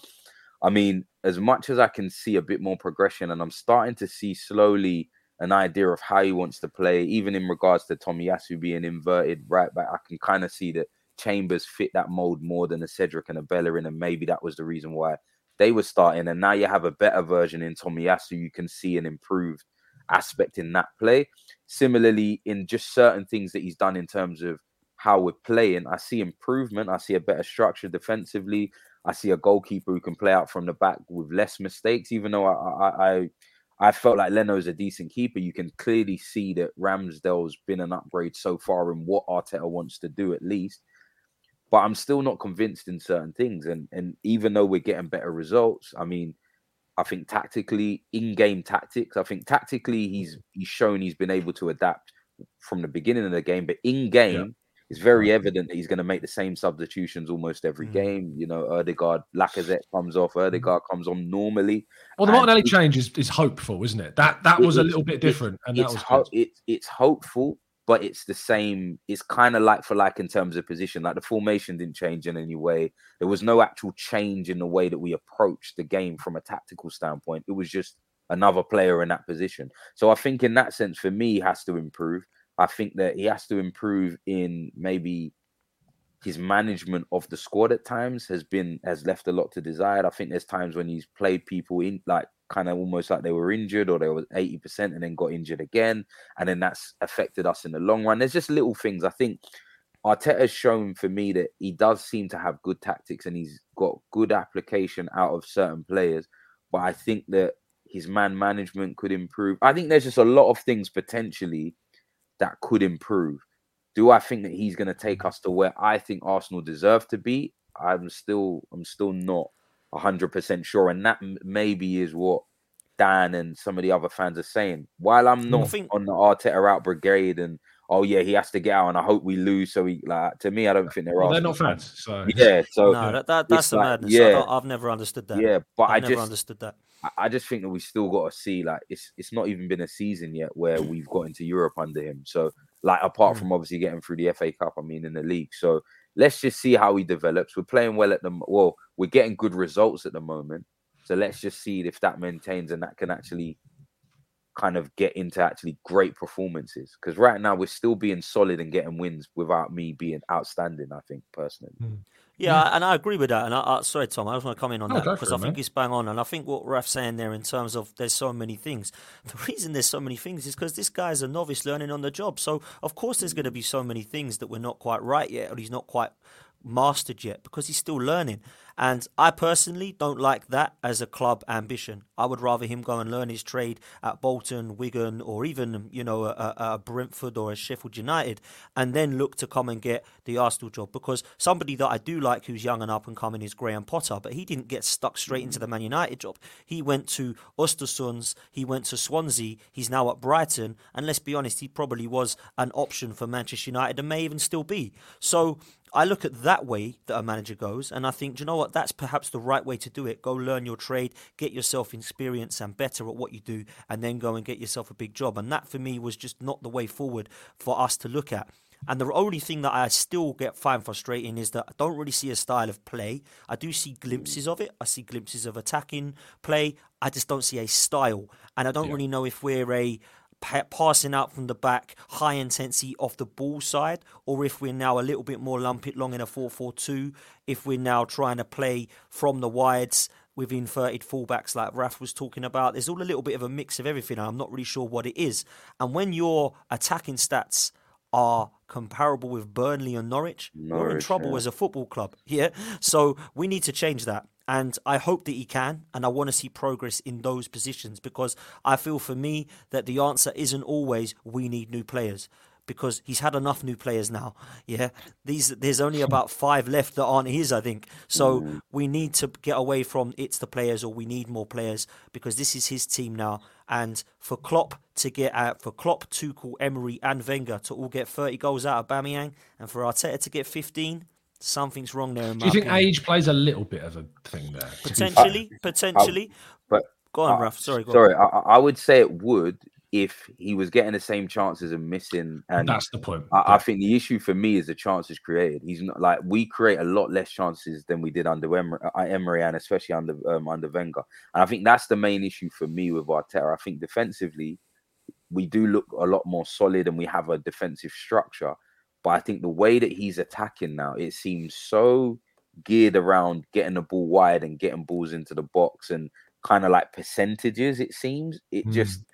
I mean, as much as I can see a bit more progression, and I'm starting to see slowly an idea of how he wants to play, even in regards to Tommy Tomiyasu being inverted right back. I can kind of see that Chambers fit that mold more than a Cedric and a Bellerin, and maybe that was the reason why they were starting. And now you have a better version in Tommy Tomiyasu. You can see an improved aspect in that play. Similarly, in just certain things that he's done in terms of how we're playing, I see improvement. I see a better structure defensively. I see a goalkeeper who can play out from the back with less mistakes. Even though I I I, I felt like Leno's a decent keeper, you can clearly see that Ramsdale's been an upgrade so far in what Arteta wants to do at least. But I'm still not convinced in certain things. And and even though we're getting better results, I mean, I think tactically, in-game tactics, I think tactically he's he's shown he's been able to adapt from the beginning of the game, but in-game. It's very evident that he's going to make the same substitutions almost every Mhm. game. You know, Odegaard, Lacazette comes off, Odegaard comes on normally. Well, the Martinelli it- change is, is hopeful, isn't it? That that It was a little bit it- different, and that was ho- it's hopeful, but it's the same. It's kind of like for like in terms of position. Like the formation didn't change in any way. There was no actual change in the way that we approached the game from a tactical standpoint. It was just another player in that position. So I think in that sense, for me, has to improve. I think that he has to improve in maybe his management of the squad at times has been has left a lot to desire. I think there's times when he's played people in like kind of almost like they were injured or they were 80% and then got injured again. And then that's affected us in the long run. There's just little things. I think Arteta's shown for me that he does seem to have good tactics and he's got good application out of certain players. But I think that his man management could improve. I think there's just a lot of things potentially that could improve. Do I think that he's going to take mm-hmm. us to where I think Arsenal deserve to be? I'm still, I'm still not hundred percent sure, and that maybe is what Dan and some of the other fans are saying. While I'm not think... on the Arteta out brigade and oh yeah, he has to get out, and I hope we lose. So he like to me, I don't think they're. Well, they're not fans, so yeah. So no, that, that that's the like, madness. Yeah, I've never understood that. Yeah, but I've I never just understood that. I just think that we still got to see like it's it's not even been a season yet where we've got into Europe under him. So like apart mm. from obviously getting through the FA Cup, I mean in the league. So let's just see how he develops. We're playing well at the well, we're getting good results at the moment. So let's just see if that maintains and that can actually kind of get into actually great performances. Because right now we're still being solid and getting wins without me being outstanding. I think personally. Mm. Yeah, yeah, and I agree with that. And I, I, sorry, Tom, I just want to come in on oh, that because I think he's bang on. And I think what Raf's saying there in terms of there's so many things. The reason there's so many things is because this guy's a novice learning on the job. So of course there's going to be so many things that we're not quite right yet, or he's not quite mastered yet because he's still learning. And I personally don't like that as a club ambition. I would rather him go and learn his trade at Bolton, Wigan, or even, you know, a, a Brentford or a Sheffield United, and then look to come and get the Arsenal job. Because somebody that I do like who's young and up and coming is Graham Potter, but he didn't get stuck straight into the Man United job. He went to Östersunds, he went to Swansea, he's now at Brighton, and let's be honest, he probably was an option for Manchester United and may even still be. So I look at that way that a manager goes, and I think, do you know what? That's perhaps the right way to do it. Go learn your trade, get yourself experience and better at what you do, and then go and get yourself a big job. And that for me was just not the way forward for us to look at. And the only thing that I still get find frustrating is that I don't really see a style of play. I do see glimpses of it. I see glimpses of attacking play. I just don't see a style. And I don't yeah. really know if we're a passing out from the back, high intensity off the ball side, or if we're now a little bit more lump it long in a 4 4 2, if we're now trying to play from the wides with inverted fullbacks like Raf was talking about. There's all a little bit of a mix of everything, and I'm not really sure what it is. And when your attacking stats are comparable with Burnley and Norwich, Norwich we're in trouble yeah. as a football club. Yeah. So we need to change that. And I hope that he can. And I want to see progress in those positions because I feel for me that the answer isn't always we need new players because he's had enough new players now. Yeah, these there's only about five left that aren't his, I think. So mm. we need to get away from it's the players or we need more players because this is his team now. And for Klopp to get out, for Klopp, Tuchel, Emery, and Wenger to all get 30 goals out of Aubameyang, and for Arteta to get 15, something's wrong there. Do you think opinion. age plays a little bit of a thing there? Potentially, potentially. but go on, uh, Raf. Sorry. sorry, I, I, would say it would if he was getting the same chances and missing. And that's the point. I, I, think the issue for me is the chances created. He's not like we create a lot less chances than we did under Emery, uh, Emery and especially under um, under Wenger. And I think that's the main issue for me with Arteta. I think defensively, we do look a lot more solid and we have a defensive structure. But I think the way that he's attacking now, it seems so geared around getting the ball wide and getting balls into the box and kind of like percentages. It seems it mm. just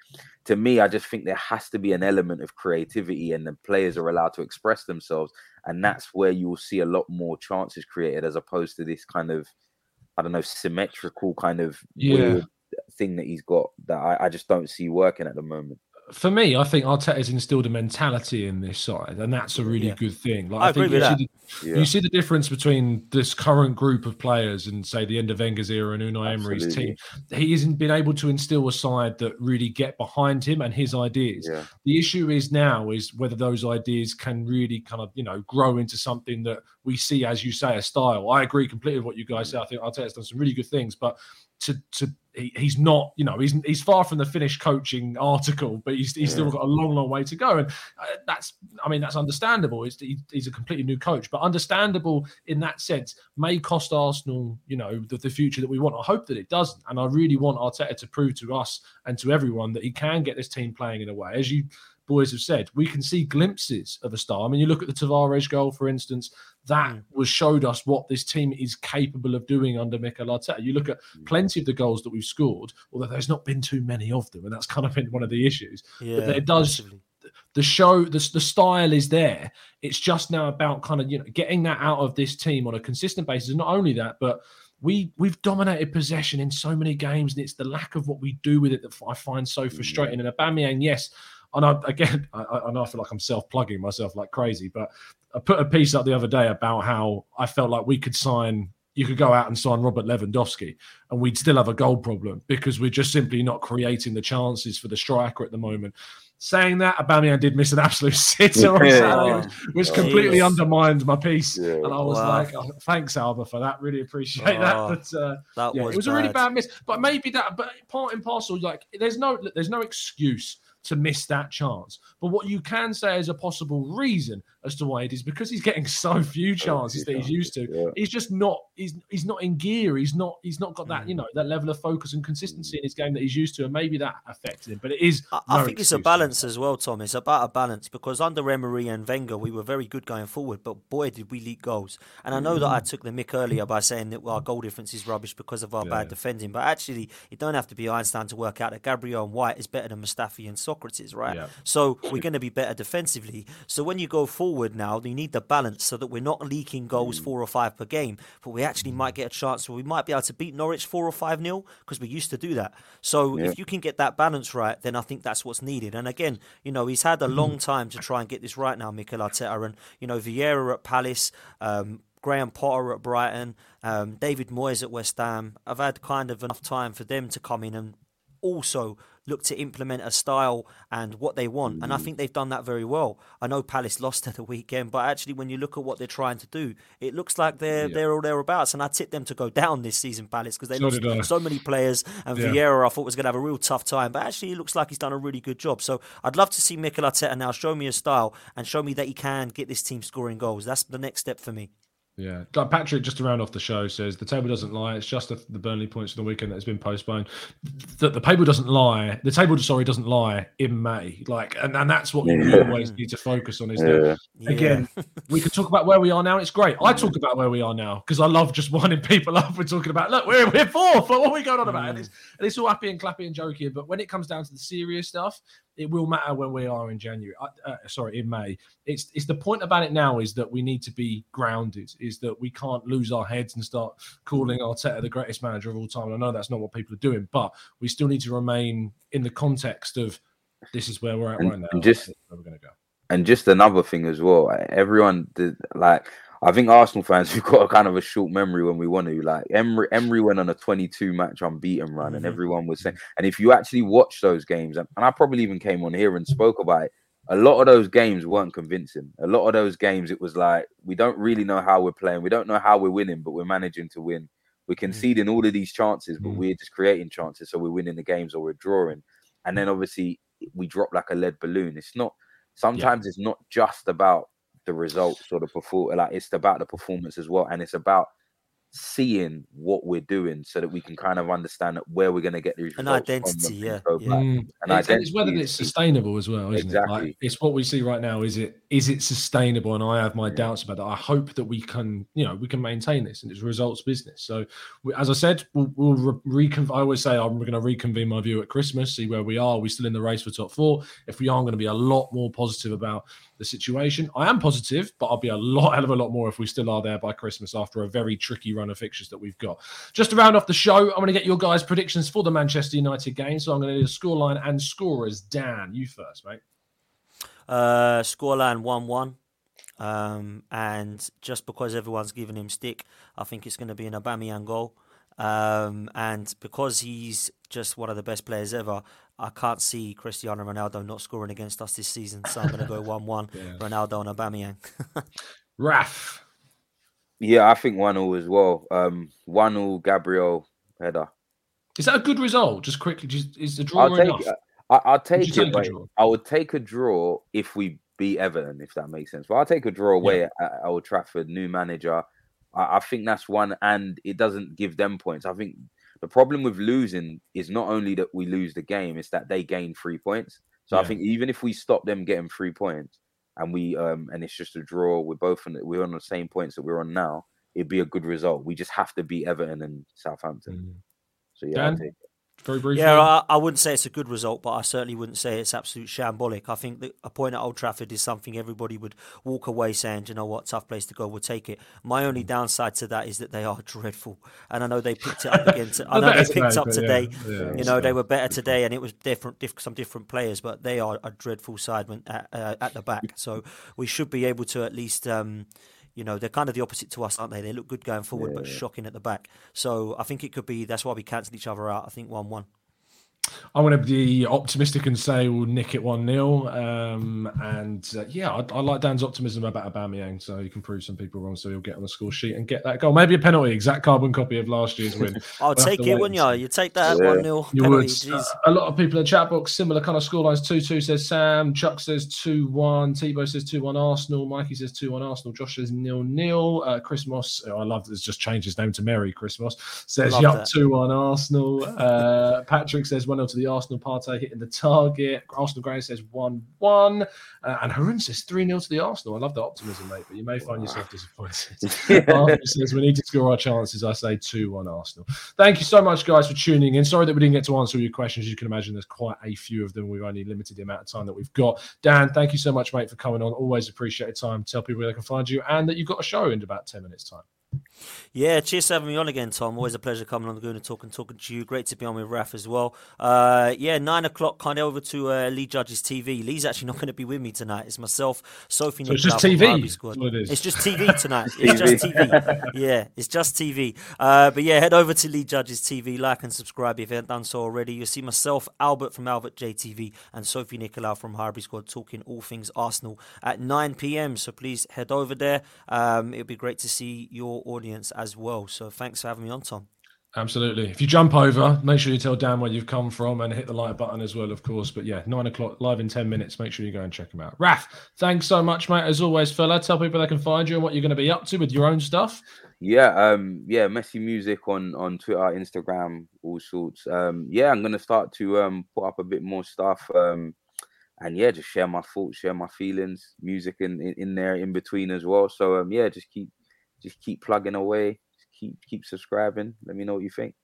to me, I just think there has to be an element of creativity and the players are allowed to express themselves. And that's where you will see a lot more chances created as opposed to this kind of, I don't know, symmetrical kind of yeah. thing that he's got that I, I just don't see working at the moment for me, I think Arteta's instilled a mentality in this side, and that's a really yeah. good thing. Like I, I think you see, the, yeah. you see, the, difference between this current group of players and say the end of Wenger's era and Unai Emery's team. He hasn't been able to instill a side that really get behind him and his ideas. Yeah. The issue is now is whether those ideas can really kind of you know grow into something that we see, as you say, a style. I agree completely with what you guys say. I think Arteta's done some really good things, but to to he, he's not you know he's he's far from the finished coaching article but he's, he's yeah. still got a long long way to go. And uh, that's i mean that's understandable. He's, he's a completely new coach but understandable in that sense may cost arsenal you know the, the future that we want. I hope that it doesn't. And i really want arteta to prove to us and to everyone that he can get this team playing in a way. As you boys have said, we can see glimpses of a star. I mean, you look at the Tavares goal, for instance, that mm. was showed us what this team is capable of doing under Mikel Arteta. You look at mm. plenty of the goals that we've scored, although there's not been too many of them, and that's kind of been one of the issues. Yeah, but there does. The show, the, the style is there. It's just now about kind of you know getting that out of this team on a consistent basis. And not only that, but we we've dominated possession in so many games, and it's the lack of what we do with it that I find so frustrating. And Aubameyang, yes, and I, again, I, I know I feel like I'm self plugging myself like crazy, but I put a piece up the other day about how I felt like we could sign. You could go out and sign Robert Lewandowski, and we'd still have a goal problem because we're just simply not creating the chances for the striker at the moment. Saying that, Aubameyang did miss an absolute sitter on Yeah. Saturday, which Oh, completely yes. undermined my piece. Yeah. And I was Wow. like, oh, "Thanks, Auba, for that. Really appreciate Oh, that." But uh, That yeah, was it was a really bad miss. But maybe that, but part and parcel, like there's no there's no excuse to miss that chance. But what you can say is a possible reason as to why it is because he's getting so few chances that he's used to. Yeah. He's just not he's he's not in gear. He's not he's not got Mm. that you know that level of focus and consistency in his game that he's used to, and maybe that affected him. But it is. I, I think it's a balance as well, Tom. It's about a balance because under Emery and Wenger, we were very good going forward, but boy, did we leak goals. And I know that I Mm. took the mick earlier by saying that our goal difference is rubbish because of our bad defending, but actually, you don't have to be Einstein to work out that Gabriel and White is better than Mustafi and Sokratis, right? Yeah. So we're going to be better defensively. So when you go forward now, you need the balance so that we're not leaking goals Mm. four or five per game, but we actually might get a chance where we might be able to beat Norwich four or five nil because we used to do that. So if you can get that balance right, then I think that's what's needed. And again, you know, he's had a long time to try and get this right now, Mikel Arteta, and you know, Vieira at Palace. Um, Graham Potter at Brighton, um, David Moyes at West Ham. I've had kind of enough time for them to come in and also look to implement a style and what they want. And I think they've done that very well. I know Palace lost at the weekend, but actually, when you look at what they're trying to do, it looks like they're they're all thereabouts. And I tipped them to go down this season, Palace, because they So lost so many players. And Yeah. Vieira, I thought was going to have a real tough time, but actually, it looks like he's done a really good job. So I'd love to see Mikel Arteta now show me a style and show me that he can get this team scoring goals. That's the next step for me. Yeah, like Patrick, just to round off the show, says the table doesn't lie. It's just the, the Burnley points for the weekend that has been postponed. The, the table doesn't lie. The table, sorry, doesn't lie in May. Like, and, and that's what you always need to focus on. Is that Yeah. again, we could talk about where we are now. It's great. I talk about where we are now because I love just winding people up. We're talking about look, we're we're fourth. Like, what are we going on about? And, mm. it's, and it's all happy and clappy and jokey. But when it comes down to the serious stuff, it will matter when we are in January. Uh, uh, sorry, in May. It's it's the point about it now is that we need to be grounded. Is that we can't lose our heads and start calling Arteta the greatest manager of all time. And I know that's not what people are doing, but we still need to remain in the context of this is where we're at And- right now. and just- where we're going to go. And just another thing as well, everyone did like I think Arsenal fans we've got a kind of a short memory when we want to. Like Emery, Emery went on a 22 match unbeaten run, and Mhm. everyone was saying. And if you actually watch those games, and and I probably even came on here and spoke about it, a lot of those games weren't convincing. A lot of those games, it was like we don't really know how we're playing, we don't know how we're winning, but we're managing to win. We're conceding all of these chances, but Mm. we're just creating chances, so we're winning the games or we're drawing. And then obviously we drop like a lead balloon. It's not. Sometimes it's not just about the results or the perform like it's about the performance as well and it's about seeing what we're doing so that we can kind of understand where we're going to get these An identity, when yeah, things yeah. Mm. An It's, and it's whether identity it's sustainable as well, isn't it? Like, it's what we see right now. Is it is it sustainable? And I have my Yeah. doubts about that. I hope that we can, you know, we can maintain this, and it's results business. So, we, as I said, we'll, we'll re- recon- I always say I'm going to reconvene my view at Christmas, see where we are. we're we still in the race for top four? If we are, I'm going to be a lot more positive about the situation. I am positive, but I'll be a lot, hell of a lot more if we still are there by Christmas after a very tricky run of fixtures that we've got. Just to round off the show, I'm going to get your guys' predictions for the Manchester United game. So I'm going to need a scoreline and scorers. Dan, you first, mate. Uh, scoreline 1 1. Um, and just because everyone's giving him stick, I think it's going to be an Aubameyang goal. Um, and because he's just one of the best players ever, I can't see Cristiano Ronaldo not scoring against us this season. So I'm going to go 1 1, yeah. Ronaldo and Aubameyang. Raf. Yeah i think one all as well. Um one all gabriel header. Is that a good result? Just quickly, just, is the draw i'll take enough? it I, i'll take take it a draw? i would take a draw if we beat everton if that makes sense. But i'll take a draw away at, at old trafford new manager. I, I think that's one and it doesn't give them points. I think the problem with losing is not only that we lose the game it's that they gain three points. So i think even if we stop them getting three points and we um and it's just a draw. We're both on we're on the same points that we're on now. It'd be a good result. We just have to beat everton and southampton. Mm. so yeah Dan? Very briefly? Yeah, I, I, wouldn't say it's a good result, but I certainly wouldn't say it's absolute shambolic. I think that a point at Old Trafford is something everybody would walk away saying, you know what, tough place to go, we'll take it. My only downside to that is that they are dreadful. And I know they picked it up again. To, I know they picked today, up today. Yeah, yeah, you know, they were better today and it was different, diff, some different players, but they are a dreadful side when, at, uh, at the back. So we should be able to at least. Um, you know, they're kind of the opposite to us, aren't they? They look good going forward, yeah, but shocking at the back. So I think it could be that's why we cancelled each other out. I think 1 1. I want to be optimistic and say we'll nick it 1 0. Um, and uh, yeah, I, I, like Dan's optimism about Aubameyang, so he can prove some people wrong. So he'll get on the score sheet and get that goal. Maybe a penalty, exact carbon copy of last year's win. I'll we'll take it, wouldn't you? You take that 1 yeah. 0 You would. Uh, a lot of people in the chat box, similar kind of scorelines 2 2 says Sam. Chuck says 2 1. Tebow says 2 1 Arsenal. Mikey says 2 1 Arsenal. Josh says nil nil. Uh, Chris Moss, oh, I love this, just changed his name to Mary Chris Moss, says yup 2 1 Arsenal. Uh, Patrick says 1 0 to the Arsenal Partey hitting the target. Arsenal Gray says 1 1. Uh, and Harun says 3 0 to the Arsenal. I love the optimism, mate, but you may find yourself disappointed. yeah. says we need to score our chances. I say 2 1 Arsenal. Thank you so much, guys, for tuning in. Sorry that we didn't get to answer all your questions. You can imagine there's quite a few of them. We've only limited the amount of time that we've got. Dan, thank you so much, mate, for coming on. Always appreciate your time. Tell people where they can find you and that you've got a show in about 10 minutes' time. Yeah, cheers for having me on again, Tom. Always a pleasure coming on the Gooner Talk and talking to you. Great to be on with Raf as well. Uh, yeah, nine o'clock, kind of over to uh, Lee Judge's TV. Lee's actually not going to be with me tonight. It's myself, Sophie. So it's just TV. Squad. It it's just TV tonight. It's just TV. Yeah, it's just TV. Uh, but yeah, head over to Lee Judge's TV, like and subscribe if you haven't done so already. You'll see myself, Albert from Albert JTV, and Sophie Nicolau from Highbury Squad talking all things Arsenal at 9 p.m. So please head over there. Um, it'll be great to see your audience as well. So thanks for having me on, Tom. Absolutely. If you jump over, make sure you tell Dan where you've come from and hit the like button as well, of course. But yeah, nine o'clock live in 10 minutes. Make sure you go and check them out. Raf, thanks so much, mate. As always, fella, tell people they can find you and what you're going to be up to with your own stuff. Yeah, um, yeah, messy music on on Twitter, Instagram, all sorts. Um, yeah, I'm gonna start to um put up a bit more stuff. Um, and yeah, just share my thoughts, share my feelings, music in, in, in there in between as well. So um, yeah, just keep just keep plugging away, keep keep subscribing. Let me know what you think.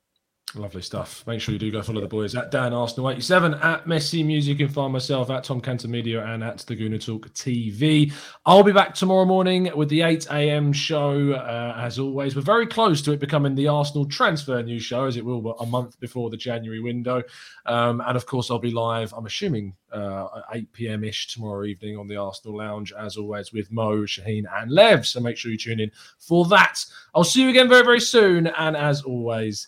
Lovely stuff. Make sure you do go follow the boys at Dan Arsenal 87 at Messy Music. Can find myself at Tom Canton Media and at the Gooner Talk TV. I'll be back tomorrow morning with the 8 a.m. show. Uh, as always, we're very close to it becoming the Arsenal transfer news show, as it will a month before the January window. Um, and of course, I'll be live. I'm assuming uh, 8 p.m. ish tomorrow evening on the Arsenal Lounge, as always, with Mo, Shaheen, and Lev. So make sure you tune in for that. I'll see you again very, very soon. And as always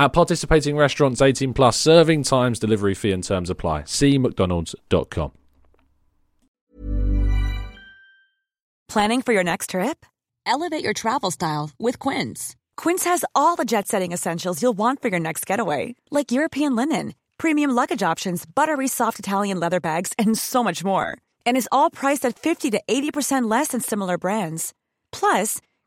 At participating restaurants 18 plus, serving times, delivery fee and terms apply. See mcdonalds.com. Planning for your next trip? Elevate your travel style with Quince. Quince has all the jet setting essentials you'll want for your next getaway, like European linen, premium luggage options, buttery soft Italian leather bags, and so much more. And is all priced at 50 to 80% less than similar brands. Plus,